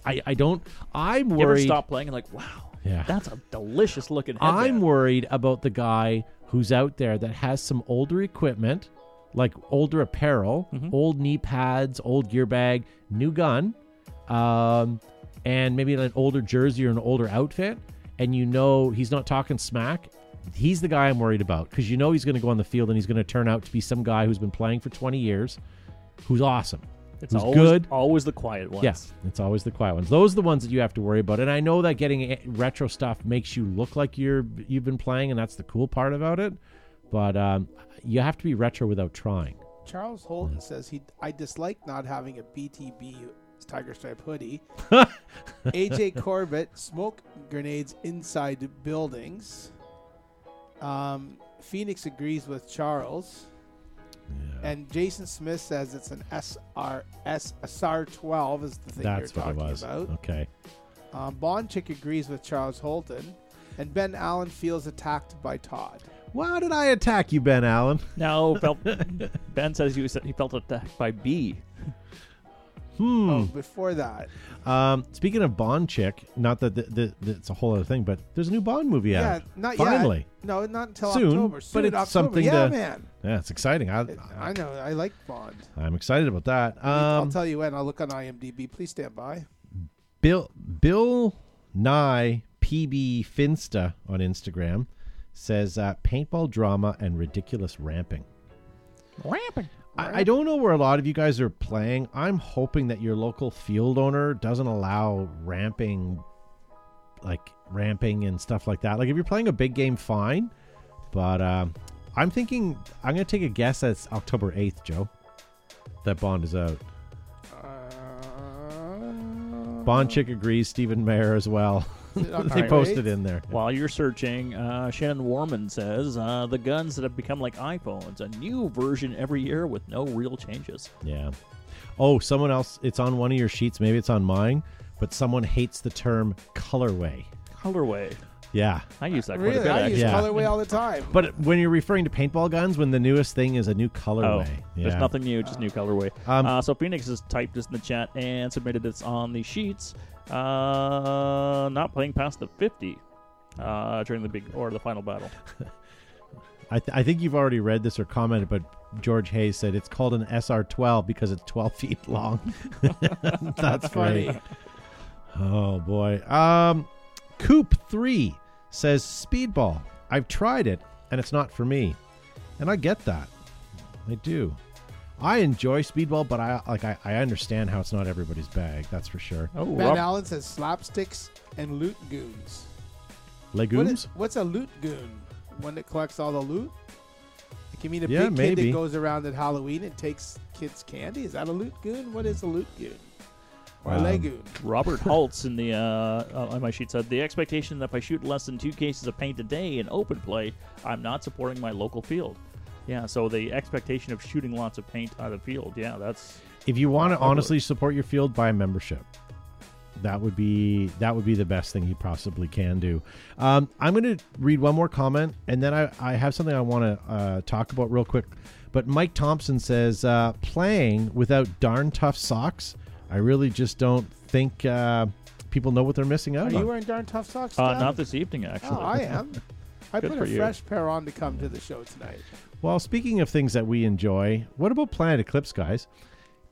I, I don't. I'm You ever worried. stop playing and like, wow, Yeah. that's a delicious looking headband. I'm worried about the guy who's out there that has some older equipment, like older apparel, Mhm. old knee pads, old gear bag, new gun, um, and maybe an older jersey or an older outfit, and you know he's not talking smack. He's the guy I'm worried about because you know he's going to go on the field and he's going to turn out to be some guy who's been playing for 20 years, who's awesome. It's who's always, good. always the quiet ones. Yes, it's always the quiet ones. Those are the ones that you have to worry about. And I know that getting retro stuff makes you look like you're you've been playing, and that's the cool part about it. But um, you have to be retro without trying. Charles Holton says he I dislike not having a BTB Tiger Stripe hoodie. AJ Corbett smoke grenades inside buildings. Um, Phoenix agrees with Charles. And Jason Smith says it's an SR S SR twelve is the thing That's you're what it talking was. about. Okay. Um, Bonchick agrees with Charles Holton, and Ben Allen feels attacked by Todd. Why did I attack you, Ben Allen? No, felt, Ben says he, was, he felt attacked by B. Hmm. Oh, before that, Um, speaking of Bond chick, not that the, the, the, it's a whole other thing, but there's a new Bond movie yeah, out. Yeah, not Finally. yet. No, not until Soon, October. but it's October. something yeah, to- man. Yeah, it's exciting. I, It- I know. I like Bond. I'm excited about that. I'll Um, tell you when. I'll look on IMDb. Please stand by. Bill Bill Nye PB Finsta on Instagram says uh, paintball drama and ridiculous ramping. Ramping. I, I don't know where a lot of you guys are playing. I'm hoping that your local field owner doesn't allow ramping, like ramping and stuff like that. Like if you're playing a big game, fine. But um, I'm thinking I'm going to take a guess that it's October 8th, Joe. That Bond is out. Uh, Bond chick agrees. Stephen Mayer as well. Is it on they the posted in there. While you're searching, uh, Shannon Warman says uh, the guns that have become like iPhones, a new version every year with no real changes. Yeah. Oh, someone else. It's on one of your sheets. Maybe it's on mine. But someone hates the term colorway. Colorway. Yeah. I use that quite a Really, bit. I use. Yeah. colorway all the time. But when you're referring to paintball guns, when the newest thing is a new colorway. Oh, yeah. There's nothing new, just new colorway. Um, uh, so Phoenix has typed this in the chat and submitted this on the sheets. Uh, not playing past the 50 uh, during the big or the final battle. I, th- I think you've already read this or commented, but George Hayes said it's called an SR12 because it's 12 feet long. That's funny. great. Oh boy. Um, Coop three says speedball. I've tried it and it's not for me, and I get that. I do. I enjoy speedball, but I like I, I understand how it's not everybody's bag. That's for sure. Oh, Ben Rob- Allen says slapsticks and loot goons. Legumes. is, what's a loot goon? One that collects all the loot? Like, you mean a Yeah, big kid that goes around at Halloween and takes kids' candy? Is that a loot goon? What is a loot goon? Or a Um, legoon? Robert Holtz in the uh, uh, on my sheet said the expectation that if I shoot less than two cases of paint a day in open play, I'm not supporting my local field. Yeah, so the expectation of shooting lots of paint on the field, yeah, that's if you want to honestly support your field, buy a membership. That would be that would be the best thing you possibly can do. Um, I'm going to read one more comment, and then I, I have something I want to uh, talk about real quick. But Mike Thompson says uh, playing without darn tough socks. I really just don't think uh, people know what they're missing out Are out you wearing darn tough socks? uh, not this evening actually. Oh, I am. I Good put for a you. fresh pair on to come to the show tonight. Well, speaking of things that we enjoy, what about Planet Eclipse, guys?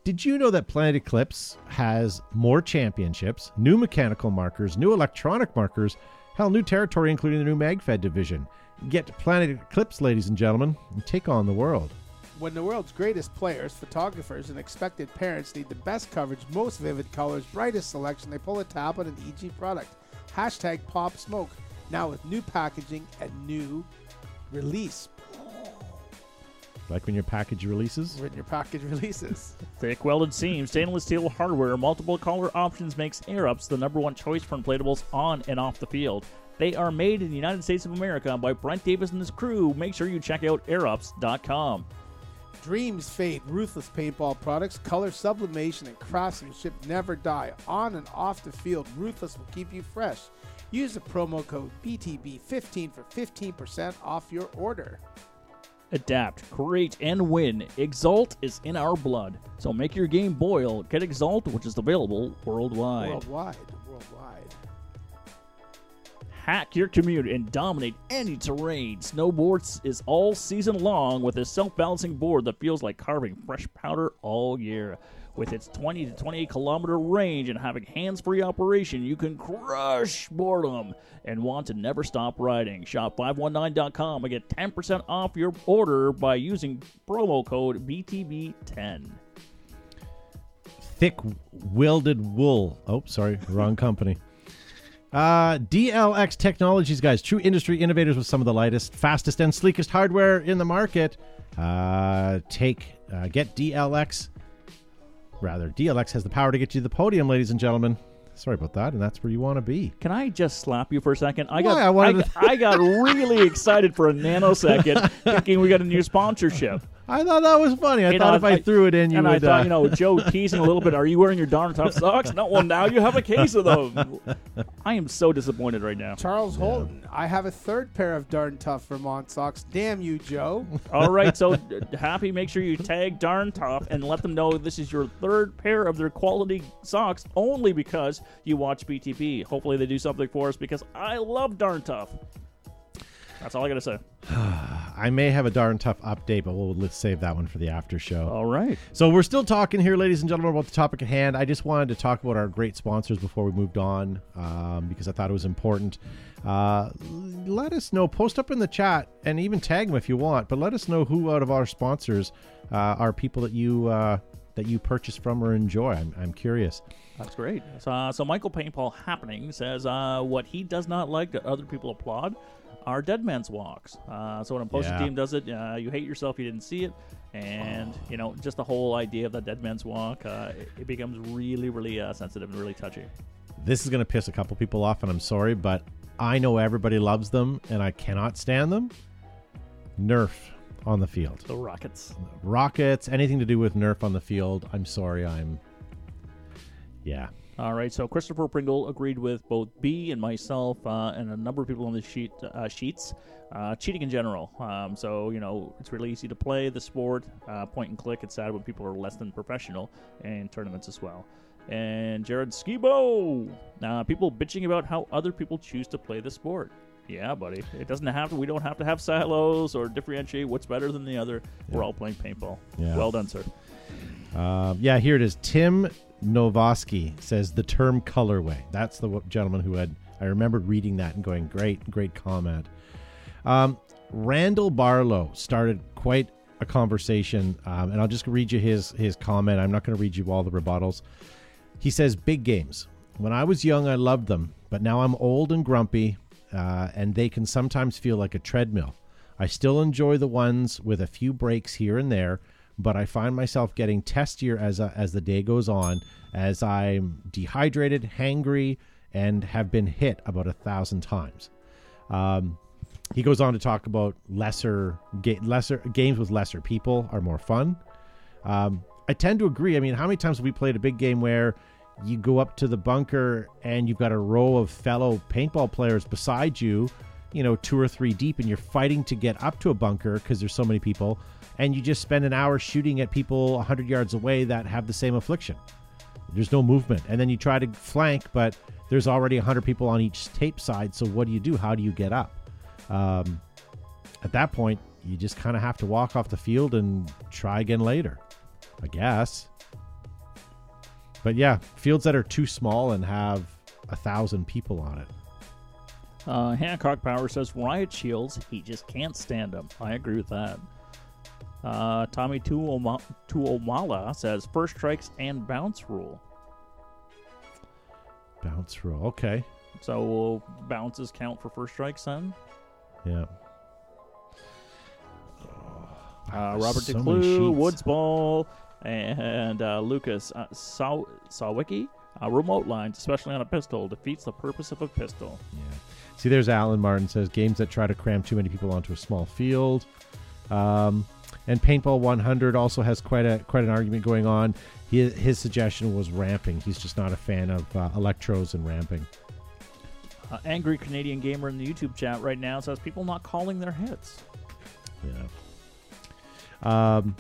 Did you know that Planet Eclipse has more championships, new mechanical markers, new electronic markers, hell, new territory, including the new MagFed division? Get Planet Eclipse, ladies and gentlemen, and take on the world. When the world's greatest players, photographers, and expected parents need the best coverage, most vivid colors, brightest selection, they pull a tab on an EG product. Hashtag Pop Smoke. Now with new packaging and new release. Like when your package releases. when your package releases. Thick welded seams, stainless steel hardware, multiple color options makes Air Ups the number one choice for inflatables on and off the field. They are made in the United States of America by Brent Davis and his crew. Make sure you check out airups.com. Dreams fade. Ruthless paintball products, color sublimation, and craftsmanship never die. On and off the field, Ruthless will keep you fresh. Use the promo code BTB15 for 15% off your order. Adapt, create, and win. Exalt is in our blood. So make your game boil. Get Exalt, which is available worldwide. Worldwide. Worldwide. Hack your commute and dominate any terrain. Snowboards is all season long with a self balancing board that feels like carving fresh powder all year. With its 20 to 28 kilometer range and having hands free operation, you can crush boredom and want to never stop riding. Shop 519.com and get 10% off your order by using promo code BTB10. Thick welded wool. Oh, sorry, wrong company. Uh, DLX Technologies, guys, true industry innovators with some of the lightest, fastest, and sleekest hardware in the market. Uh, take, uh, get DLX. Rather, DLX has the power to get you to the podium, ladies and gentlemen. Sorry about that, and that's where you want to be. Can I just slap you for a second? I Why? got I wanted I, I got really excited for a nanosecond, thinking we got a new sponsorship. I thought that was funny. I You thought know, if I, I- threw it in, you and would. I thought, uh, you know, Joe teasing a little bit. Are you wearing your darn tough socks? No, well, now you have a case of them. I am so disappointed right now. Charles Holton. I have a third pair of darn tough Vermont socks. Damn you, Joe. All right, so uh, happy. Make sure you tag Darn Tough and let them know this is your third pair of their quality socks, only because you watch BTB. Hopefully, they do something for us because I love Darn Tough. That's all I gotta say. I may have a darn tough update, but we'll let's save that one for the after show. All right. So we're still talking here, ladies and gentlemen, about the topic at hand. I just wanted to talk about our great sponsors before we moved on, um, because I thought it was important. Uh, let us know. Post up in the chat and even tag them if you want. But let us know who out of our sponsors uh, are people that you uh, that you purchase from or enjoy. I'm, I'm curious. That's great. So, uh, so Michael Paintball Happening says uh, what he does not like that other people applaud are dead man's walks. Uh, so when a posted Yeah. team does it, uh, you hate yourself you didn't see it, and you know just the whole idea of the dead man's walk, uh, it, it becomes really, really uh, sensitive and really touchy. This is going to piss a couple people off, and I'm sorry, but I know everybody loves them, and I cannot stand them. Nerf on the field. The Rockets. rockets, anything to do with Nerf on the field. I'm sorry, I'm. Yeah, All right, so Christopher Pringle agreed with both B and myself uh, and a number of people on the sheet uh, sheets. Uh, cheating in general. Um, so you know it's really easy to play the sport, uh, point and click. It's sad when people are less than professional in tournaments as well. And Jared Skibo, uh, people bitching about how other people choose to play the sport. Yeah, buddy, it doesn't have to. We don't have to have silos or differentiate what's better than the other. We're all playing paintball. Yeah. Well done, sir. Um, yeah. Here it is. Tim Novoski says the term colorway. That's the gentleman who had. I remembered reading that and going, great, great comment. Um, Randall Barlow started quite a conversation, um, and I'll just read you his his comment. I'm not going to read you all the rebuttals. He says, "Big games. When I was young, I loved them, but now I'm old and grumpy, uh, and they can sometimes feel like a treadmill. I still enjoy the ones with a few breaks here and there, but I find myself getting testier as uh, as the day goes on, as I'm dehydrated, hangry, and have been hit about a thousand times." Um, he goes on to talk about lesser ga- lesser games with lesser people are more fun. Um, I tend to agree. I mean, how many times have we played a big game where you go up to the bunker and you've got a row of fellow paintball players beside you, you know, two or three deep, and you're fighting to get up to a bunker because there's so many people, and you just spend an hour shooting at people 100 yards away that have the same affliction. There's no movement. And then you try to flank, but there's already 100 people on each tape side. So what do you do? How do you get up? Um, at that point, you just kind of have to walk off the field and try again later, I guess. But yeah, fields that are too small and have a thousand people on it. Uh, Hancock Power says riot shields. He just can't stand them. I agree with that. Uh, Tommy Tuoma- Tuomala says first strikes and bounce rule. Bounce rule, Okay. So will bounces count for first strikes then? Yeah. Uh, Robert So DeClue. Woods Ball, and uh, Lucas uh, Saw- Sawicki. Uh, remote lines, especially on a pistol, defeats the purpose of a pistol. Yeah. See, there's Alan Martin says games that try to cram too many people onto a small field. Um, and Paintball 100 also has quite a quite an argument going on. His, his suggestion was ramping. He's just not a fan of uh, electros and ramping. Uh, angry Canadian gamer in the YouTube chat right now says people not calling their hits. Yeah. Um,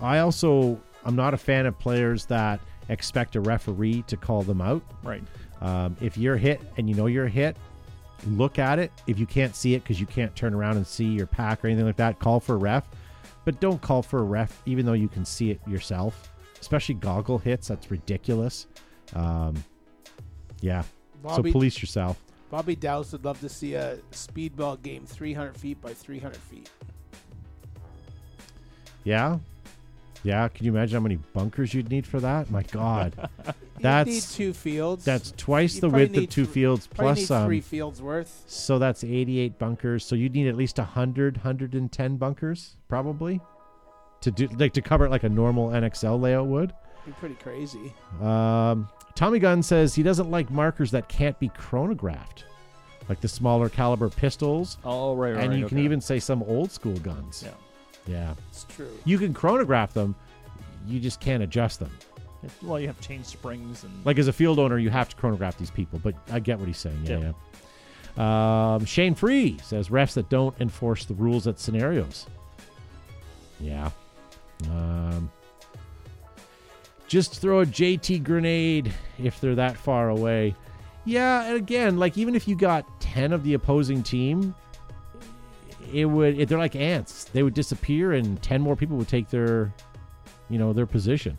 I also I'm not a fan of players that expect a referee to call them out. Right. Um, if you're hit and you know you're hit, look at it. If you can't see it because you can't turn around and see your pack or anything like that, call for a ref. But don't call for a ref even though you can see it yourself. Especially goggle hits. That's ridiculous. Um, yeah. Bobby, so police yourself. Bobby Dowse would love to see a speedball game 300 feet by 300 feet. Yeah. Yeah. Can you imagine how many bunkers you'd need for that? My God. You That's- need two fields. That's twice You the width of two th- fields plus need three um, fields worth. So that's 88 bunkers. So you'd need at least 100, 110 bunkers, probably, to do like to cover it like a normal NXL layout would. Be pretty crazy. Um, Tommy Gunn says he doesn't like markers that can't be chronographed, like the smaller caliber pistols, Oh, right, right. and right, you can okay. even say some old school guns. Yeah. Yeah, It's true. you can chronograph them, you just can't adjust them. Well, you have chain springs and Like as a field owner, you have to chronograph these people, but I get what he's saying. Yeah, yeah. Um, Shane Free says refs that don't enforce the rules at scenarios. Yeah. Um, just throw a JT grenade if they're that far away. Yeah, and again, like even if you got ten of the opposing team, it would. It, they're like ants. They would disappear, and ten more people would take their, you know, their position.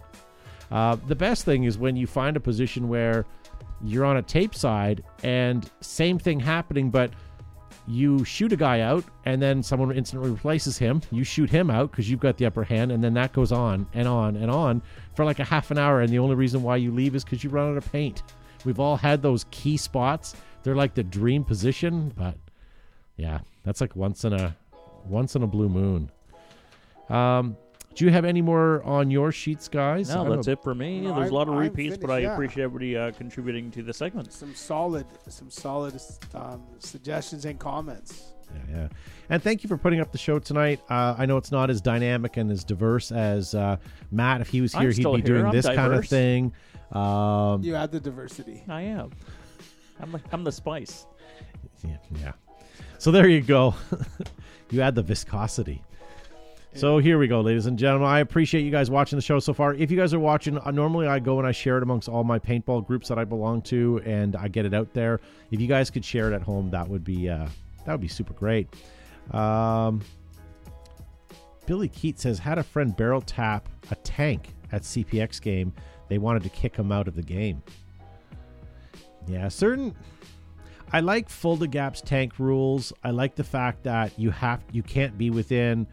Uh, the best thing is when you find a position where you're on a tape side and same thing happening, but you shoot a guy out and then someone instantly replaces him. You shoot him out because you've got the upper hand, and then that goes on and on and on for like a half an hour. And the only reason why you leave is because you run out of paint. We've all had those key spots. They're like the dream position, but yeah, that's like once in a once in a blue moon. Um, do you have any more on your sheets, guys? No, I'm a- that's it for me. No, There's a I'm- lot of I'm repeats, but I yeah. appreciate everybody uh, contributing to the segment. Some solid, some solid um, suggestions and comments. Yeah, yeah. And thank you for putting up the show tonight. Uh, I know it's not as dynamic and as diverse as uh, Matt. If he was I'm here, he'd be here. doing I'm this kind of thing. Um, You add the diversity. I am. I'm the, I'm the spice. yeah, yeah. So there you go. you add the viscosity. So here we go, ladies and gentlemen. I appreciate you guys watching the show so far. If you guys are watching, uh, normally I go and I share it amongst all my paintball groups that I belong to, and I get it out there. If you guys could share it at home, that would be uh, that would be super great. Um, Billy Keat says had a friend barrel tap a tank at CPX game. They wanted to kick him out of the game. Yeah, certain. I like Fulda Gap's tank rules. I like the fact that you have you can't be within,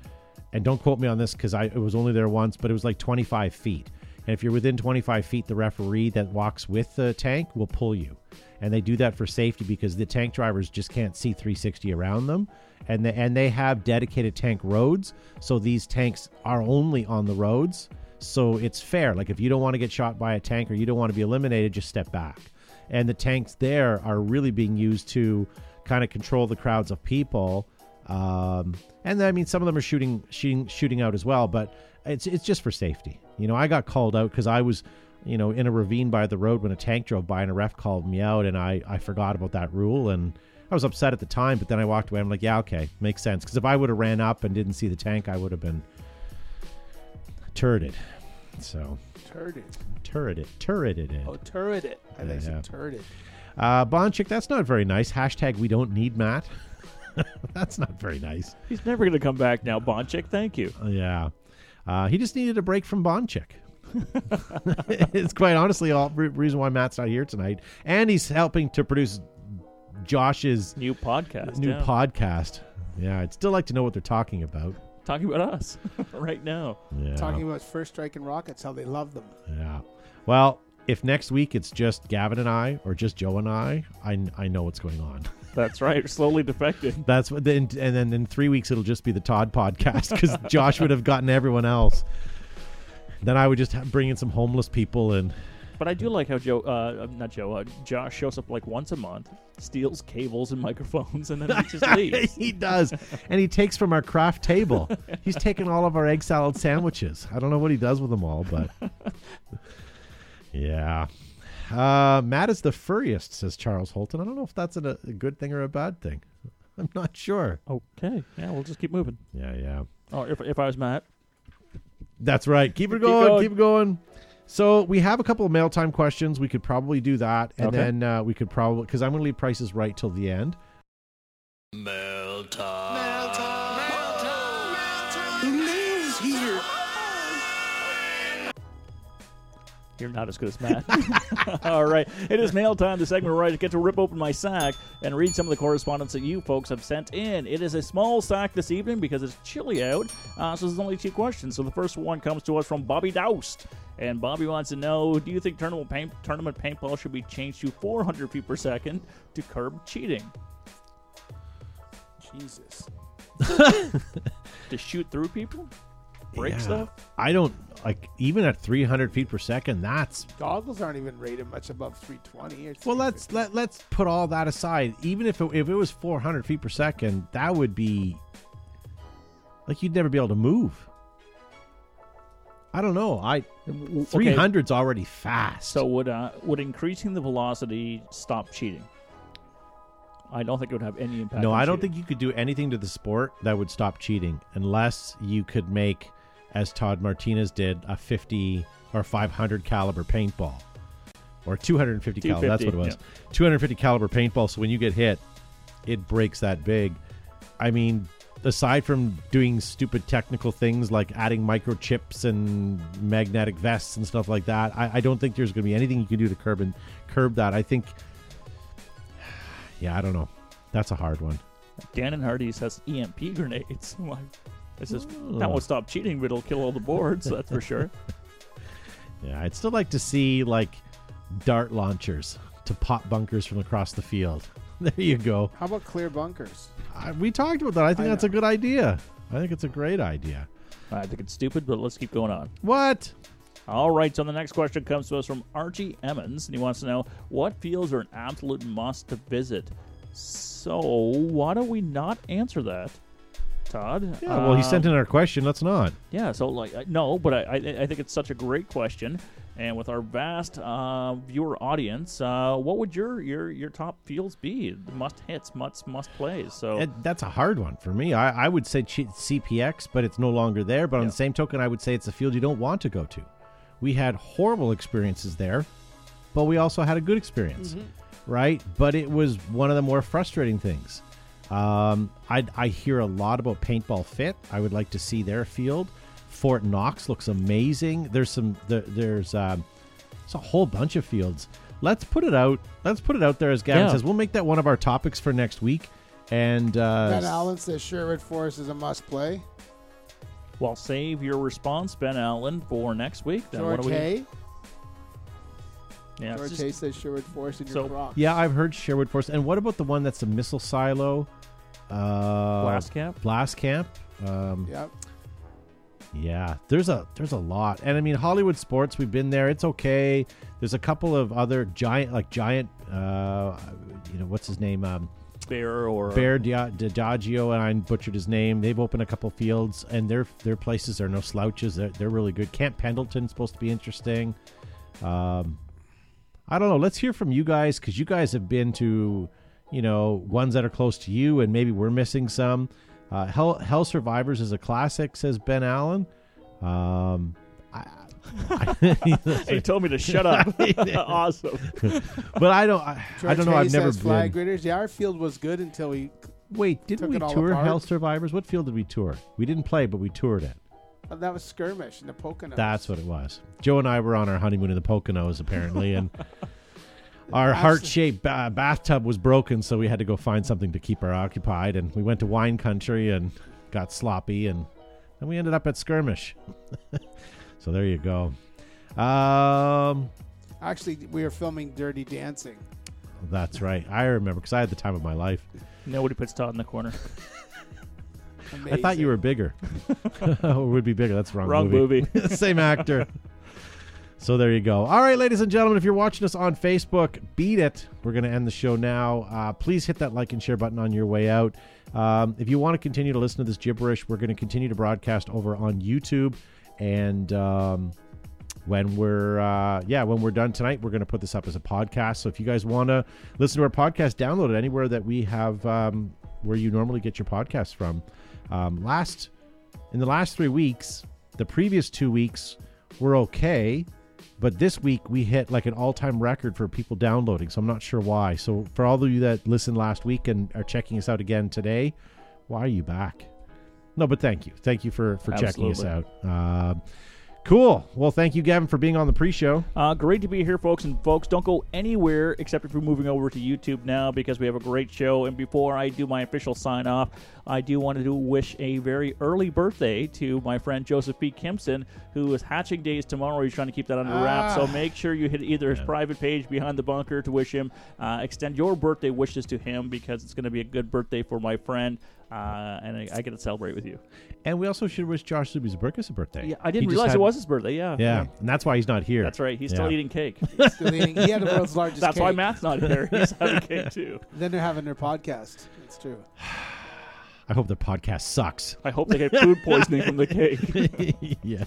and don't quote me on this because I it was only there once, but it was like 25 feet. And if you're within 25 feet, the referee that walks with the tank will pull you. And they do that for safety because the tank drivers just can't see 360 around them, and they, and they have dedicated tank roads. So these tanks are only on the roads. So it's fair. Like if you don't want to get shot by a tank or you don't want to be eliminated, just step back and the tanks there are really being used to kind of control the crowds of people. Um, and I mean, some of them are shooting, shooting, shooting out as well, but it's it's just for safety. You know, I got called out because I was, you know, in a ravine by the road when a tank drove by and a ref called me out, and I I forgot about that rule and. I was upset at the time, but then I walked away. I'm like, yeah, okay, makes sense. Because if I would have ran up and didn't see the tank, I would have been turreted. So Turreted. turreted, turreted. It. Oh, turreted. I Yeah, think yeah. it's turreted. Uh, Bonchik, that's not very nice. Hashtag we don't need Matt. that's not very nice. He's never going to come back now, Bonchik. Thank you. Uh, yeah. Uh, he just needed a break from Bonchik. it's quite honestly all re- reason why Matt's not here tonight. And he's helping to produce Josh's New podcast. new yeah. podcast. Yeah, I'd still like to know what they're talking about. Talking about us right now. Yeah. Talking about first strike and rockets, how they love them. Yeah. Well, if next week it's just Gavin and I or just Joe and I, I, I know what's going on. That's right. Slowly defected. That's what. Then, and then in three weeks it'll just be the Todd podcast because Josh would have gotten everyone else. Then I would just have, bring in some homeless people and But I do like how Joe, uh, not Joe, uh, Josh shows up like once a month, steals cables and microphones, and then he just leaves. he does, and he takes from our craft table. He's taken all of our egg salad sandwiches. I don't know what he does with them all, but yeah. Uh, Matt is the furriest, says Charles Holton. I don't know if that's a, a good thing or a bad thing. I'm not sure. Okay. Yeah, we'll just keep moving. Yeah, yeah. Oh, if, if I was Matt. That's right. Keep it Keep going. going. Keep it going. So we have a couple of mail time questions. We could probably do that, and Okay. then uh, we could probably because I'm going to leave prices right till the end. You're not as good as Matt. All right. It is mail time, the segment where I get to rip open my sack and read some of the correspondence that you folks have sent in. It is a small sack this evening because it's chilly out, uh, so there's only two questions. So the first one comes to us from Bobby Doust. And Bobby wants to know Do you think tournament, paint, tournament paintball should be changed to 400 feet per second to curb cheating? Jesus. To shoot through people? Break Yeah. stuff? I don't like even at 300 feet per second. That's Goggles aren't even rated much above 320 or well. Let's let let's put all that aside. Even if it, if it was 400 feet per second, that would be like you'd never be able to move. I don't know. I Okay. 300's already fast. So would uh, would increasing the velocity stop cheating? I don't think it would have any impact. No, on I don't think you could do anything to the sport that would stop cheating unless you could make, as Todd Martinez did, a 50 or 500 caliber paintball. Or 250 caliber. That's what it 250, was. 250 caliber paintball. So when you get hit, it breaks that big. I mean, aside from doing stupid technical things like adding microchips and magnetic vests and stuff like that, I, I don't think there's going to be anything you can do to curb and curb that. I think, yeah, I don't know. That's a hard one. Dan and Hardy's has EMP grenades. Like, This is Oh. that won't stop cheating, but it'll kill all the boards. That's for sure. Yeah, I'd still like to see like dart launchers to pop bunkers from across the field. There you go. How about clear bunkers? I, we talked about that. I think I that's a good idea. I think it's a great idea. I think it's stupid, but let's keep going on. What? All right, so the next question comes to us from Archie Emmons, and he wants to know what fields are an absolute must to visit. So why don't we not answer that, Todd? Yeah, well, he Um, sent in our question. Let's not. Yeah, so like uh, no, but I, I I think it's such a great question, and with our vast uh, viewer audience, uh, what would your your your top fields be? The must hits, must must plays. So It- that's a hard one for me. I, I would say CPX, but it's no longer there. But on the same token, I would say it's a field you don't want to go to. We had horrible experiences there, but we also had a good experience, right? But it was one of the more frustrating things. Um, I, I hear a lot about Paintball Fit. I would like to see their field. Fort Knox looks amazing. There's some there, there's um, it's a whole bunch of fields. Let's put it out. Let's put it out there as Gavin Yeah. says. We'll make that one of our topics for next week. And uh, Ben Allen says Sherwood Forest is a must play. well, save your response, Ben Allen, for next week. Then what George do we? Hay. Yeah, it's George just- Hay says Sherwood Forest in your So- Crocs. yeah, I've heard Sherwood Forest. And what about the one that's a missile silo? Uh, Blast camp. Blast camp. Um, Yep. Yeah, there's a there's a lot, and I mean Hollywood Sports. We've been there; it's okay. There's a couple of other giant, like giant, uh, you know, what's his name? Um, Bear or Bear Dia- Diageo, and I butchered his name. They've opened a couple fields, and their their places are no slouches. They're, they're really good. Camp Pendleton's supposed to be interesting. Um, I don't know. Let's hear from you guys because you guys have been to, you know, ones that are close to you, and maybe we're missing some. Uh, Hell, Hell Survivors is a classic, says Ben Allen. Um, I, He told me to shut up. awesome. but I don't. I, I don't know. Hay I've never says flag been. Yeah, our field was good until we. Wait, didn't took we it all tour apart. Hell Survivors? What field did we tour? We didn't play, but we toured it. oh, that was skirmish in the Poconos. That's what it was. Joe and I were on our honeymoon in the Poconos, apparently, and our heart-shaped ba- bathtub was broken, so we had to go find something to keep her occupied. And we went to wine country and got sloppy, and then we ended up at skirmish. so there you go. Um, Actually, we were filming Dirty Dancing. That's right. I remember because I had the time of my life. Nobody puts Todd in the corner. I thought you were bigger. or would be bigger. That's the wrong, Wrong movie. Same actor. So there you go. All right, ladies and gentlemen, if you're watching us on Facebook, beat it. We're going to end the show now. Uh, please hit that like and share button on your way out. Um, if you want to continue to listen to this gibberish, we're going to continue to broadcast over on YouTube. And um, when we're uh, yeah, when we're done tonight, we're going to put this up as a podcast. So if you guys want to listen to our podcast, download it anywhere that we have um, where you normally get your podcasts from. Um, last in the last three weeks, the previous two weeks were okay. But this week we hit like an all-time record for people downloading, so I'm not sure why. So for all of you that listened last week and are checking us out again today, why are you back? No, but thank you, thank you for for checking us out. Uh, cool. Well, thank you, Gavin, for being on the pre-show. Uh, great to be here, folks. And folks, don't go anywhere except if you're moving over to YouTube now because we have a great show. And before I do my official sign off, I do want to wish a very early birthday to my friend Joseph P. Kimson, who is hatching days tomorrow. He's trying to keep that under wraps. Ah. So make sure you hit either his private page behind the bunker to wish him, uh, extend your birthday wishes to him because it's going to be a good birthday for my friend. Uh, and I, I get to celebrate with you. And we also should wish Josh Zuby's a birthday. Yeah, I didn't just realize had- it was his birthday. Yeah, Yeah, and that's why he's not here. That's right. He's still Yeah. eating cake. Still eating- he had the world's largest. That's why cake. Matt's not here. He's having cake too. Then they're having their podcast. It's true. I hope the podcast sucks. I hope they get food poisoning from the cake. yeah.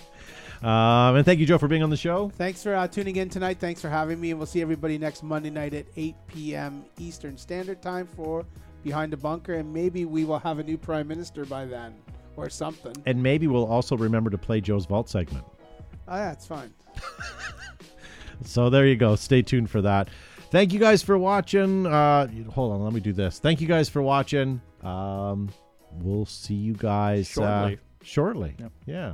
Um, and thank you, Joe, for being on the show. Thanks for uh, tuning in tonight. Thanks for having me, and we'll see everybody next Monday night at 8 p.m. Eastern Standard Time for Behind a Bunker, and maybe we will have a new prime minister by then or something. And maybe we'll also remember to play Joe's Vault segment. Oh, yeah, it's fine. So there you go. Stay tuned for that. Thank you guys for watching. Uh, hold on, let me do this. Thank you guys for watching. Um, we'll see you guys Shortly. Uh, shortly. Yep. Yeah.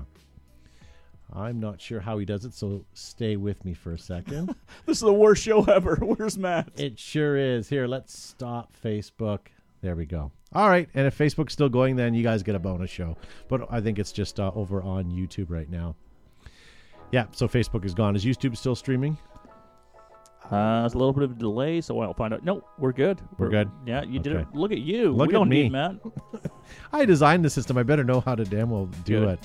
I'm not sure how he does it, so stay with me for a second. this is the worst show ever. Where's Matt? it sure is. Here, let's stop Facebook. There we go. All right, and if Facebook's still going, then you guys get a bonus show. But I think it's just uh, over on YouTube right now. Yeah, so Facebook is gone. Is YouTube still streaming? Uh, it's a little bit of a delay, so I'll find out. No, we're good. We're good? Yeah, you did it. Look at you. Look we at don't me. need Matt. I designed the system. I better know how to damn well do Good. it.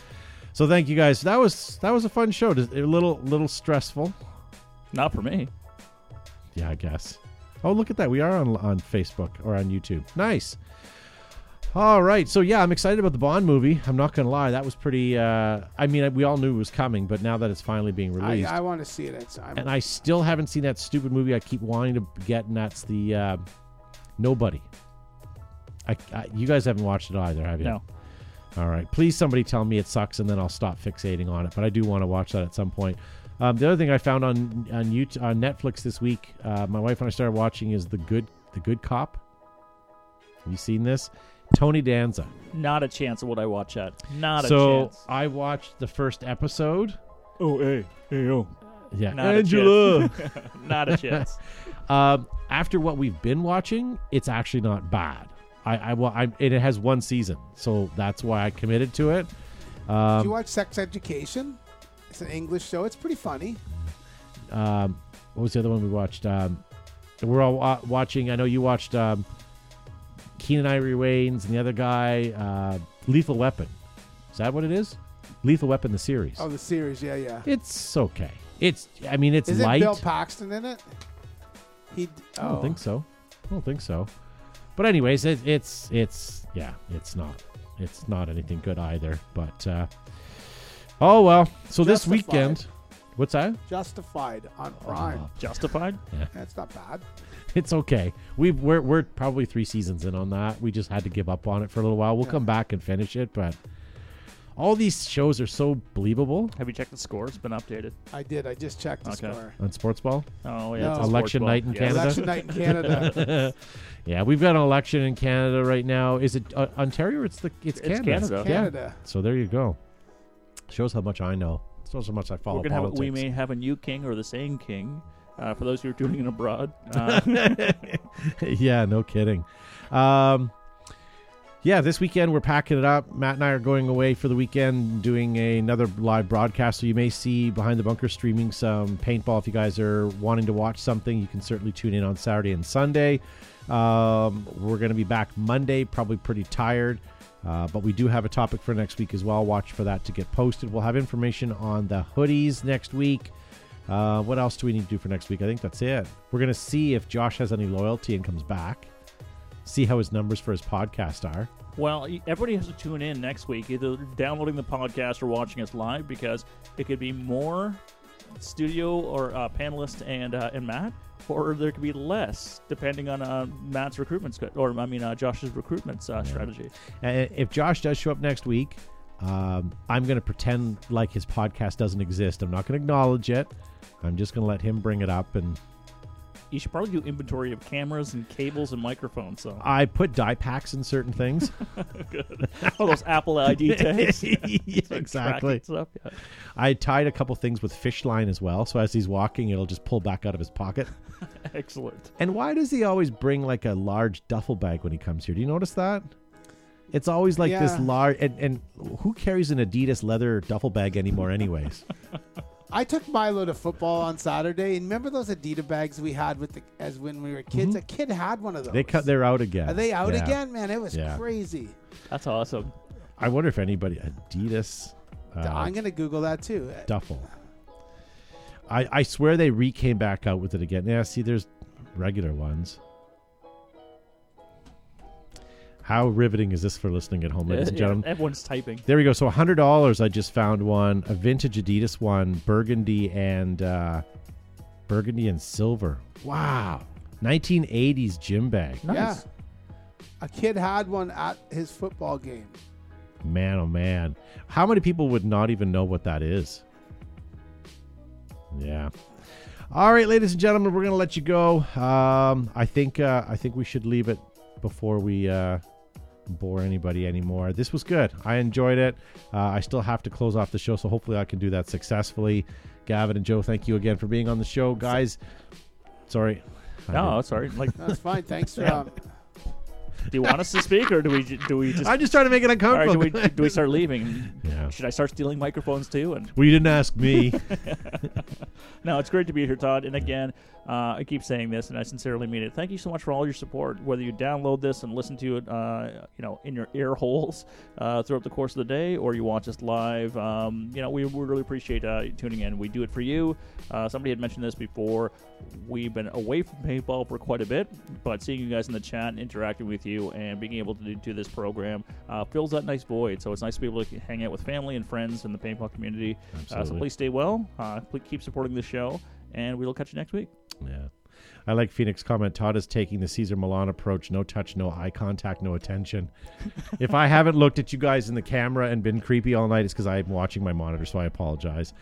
So thank you guys. That was that was a fun show. A little little stressful. Not for me. Yeah, I guess. Oh, look at that. We are on on Facebook or on YouTube. Nice. All right. So yeah, I'm excited about the Bond movie. I'm not gonna lie. That was pretty. Uh, I mean, we all knew it was coming, but now that it's finally being released, I want to see it. It's, I'm, and I still haven't seen that stupid movie I keep wanting to get, and that's the uh, Nobody. I, I, you guys haven't watched it either, have you? No. All right. Please, somebody tell me it sucks, and then I'll stop fixating on it. But I do want to watch that at some point. Um, the other thing I found on on YouTube, on Netflix this week, uh, my wife and I started watching is the good the Good Cop. Have you seen this? Tony Danza. Not a chance would I watch that. Not a so chance. I watched the first episode. Oh, hey. Hey, oh. Yeah, Not a Angela. Not a chance. um, after what we've been watching, it's actually not bad. I, I, well, I it has one season, so that's why I committed to it. Did Um, you watch Sex Education? It's an English show. It's pretty funny. um, what was the other one we watched? Um, we're all wa- watching. I know you watched um, Keenen Ivory Wayans and the other guy, uh, Lethal Weapon. Is that what it is? Lethal Weapon, the series. Oh, the series. Yeah, yeah. It's okay. It's. I mean, it's Is light. Bill Paxton in it? He. Oh. I don't oh. think so. I don't think so. But anyways, it, it's it's yeah, it's not it's not anything good either. But uh, oh well. So this Justified. weekend, what's that? Justified on Prime. Oh, Justified? That's not bad. it's okay. We we're we're probably three seasons in on that. We just had to give up on it for a little while. We'll Yeah. come back and finish it, but all these shows are so believable Have you checked the score? It's been updated. I did. I just checked the Okay. score. on sports ball. Oh, yeah. No. it's a Election ball. night in Yes. Canada? Election night in Canada. yeah, we've got an election in Canada right now. Is it uh, Ontario? Or it's the it's, It's Canada. Canada. Yeah. Canada. So there you go. Shows how much I know. Shows how much I follow We're gonna have, politics. we may have a new king or the same king. Uh, for those who are tuning in abroad, uh, yeah, no kidding. Um, yeah, this weekend we're packing it up. Matt and I are going away for the weekend doing a, another live broadcast. So you may see Behind the Bunker streaming some paintball. If you guys are wanting to watch something, you can certainly tune in on Saturday and Sunday. Um, we're going to be back Monday, probably pretty tired. Uh, but we do have a topic for next week as well. Watch for that to get posted. We'll have information on the hoodies next week. Uh, what else do we need to do for next week? I think that's it. We're going to see if Josh has any loyalty and comes back see how his numbers for his podcast are. Well, everybody has to tune in next week, either downloading the podcast or watching us live, because it could be more studio or uh, panelist and uh, and Matt, or there could be less depending on uh, Matt's recruitment or I mean uh, Josh's recruitment uh, strategy. And if Josh does show up next week, um, I'm going to pretend like his podcast doesn't exist. I'm not going to acknowledge it. I'm just going to let him bring it up and you should probably do inventory of cameras and cables and microphones. So I put dye packs in certain things. Good. All those Apple ID tags. yeah, exactly. Stuff, yeah. I tied a couple things with fish line as well, so as he's walking, it'll just pull back out of his pocket. Excellent. And why does he always bring like a large duffel bag when he comes here? Do you notice that? It's always like yeah. this large, and, and who carries an Adidas leather duffel bag anymore, anyways? I took Milo to football on Saturday, and remember those Adidas bags we had with the as when we were kids. Mm-hmm. A kid had one of those. They cut. They're out again. Are they out yeah. again, man? It was yeah. crazy. That's awesome. I wonder if anybody Adidas. Uh, I'm gonna Google that too. Duffel. I I swear they re came back out with it again. Yeah, see, there's regular ones. How riveting is this for listening at home, ladies and gentlemen? Everyone's typing. There we go. So hundred dollars. I just found one, a vintage Adidas one, burgundy and uh, burgundy and silver. Wow, 1980s gym bag. Nice. Yeah, a kid had one at his football game. Man, oh man, how many people would not even know what that is? Yeah. All right, ladies and gentlemen, we're gonna let you go. Um, I think uh, I think we should leave it before we uh, bore anybody anymore. This was good. I enjoyed it. Uh, I still have to close off the show, so hopefully I can do that successfully. Gavin and Joe, thank you again for being on the show, guys. Sorry. No, sorry. Like that's fine. Thanks. For, um, do you want us to speak, or do we do we just? I'm just trying to make it uncomfortable. Right, do, we, do we start leaving? Yeah. Should I start stealing microphones too? And well, you didn't ask me. no, it's great to be here, Todd. And again, uh, I keep saying this, and I sincerely mean it. Thank you so much for all your support. Whether you download this and listen to it, uh, you know, in your ear holes uh, throughout the course of the day, or you watch us live, um, you know, we, we really appreciate uh, tuning in. We do it for you. Uh, somebody had mentioned this before. We've been away from paintball for quite a bit, but seeing you guys in the chat, and interacting with you, and being able to do, do this program uh, fills that nice void. So it's nice to be able to hang out with family and friends in the paintball community. so please stay well. please keep supporting the show, and we will catch you next week. Yeah. I like Phoenix comment. Todd is taking the Cesar Millan approach: no touch, no eye contact, no attention. if I haven't looked at you guys in the camera and been creepy all night, it's because I'm watching my monitor, so I apologize.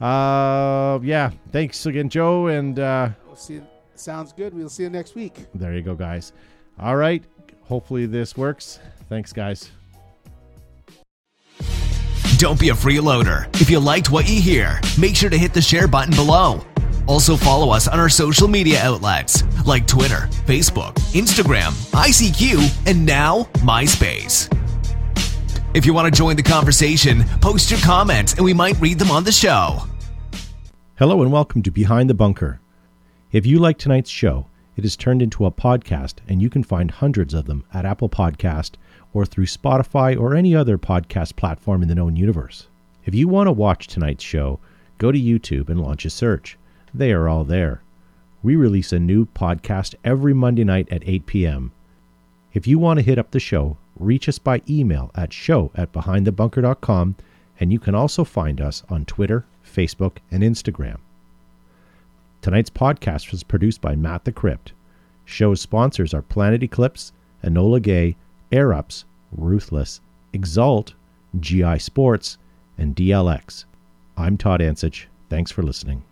Uh, yeah. Thanks again, Joe, and uh, we'll see. Sounds good. We'll see you next week. There you go, guys. All right. Hopefully this works. Thanks, guys. Don't be a freeloader. If you liked what you hear, make sure to hit the share button below. Also, follow us on our social media outlets like Twitter, Facebook, Instagram, ICQ, and now MySpace. If you want to join the conversation, post your comments and we might read them on the show. Hello, and welcome to Behind the Bunker. If you like tonight's show, it is turned into a podcast, and you can find hundreds of them at Apple Podcast or through Spotify or any other podcast platform in the known universe. If you want to watch tonight's show, go to YouTube and launch a search. They are all there. We release a new podcast every Monday night at 8 p.m. If you want to hit up the show, reach us by email at show at behindthebunker.com, and you can also find us on Twitter, Facebook, and Instagram. Tonight's podcast was produced by Matt the Crypt. Show's sponsors are Planet Eclipse, Enola Gay, Air Ups, Ruthless, Exalt, GI Sports, and DLX. I'm Todd Ansich. Thanks for listening.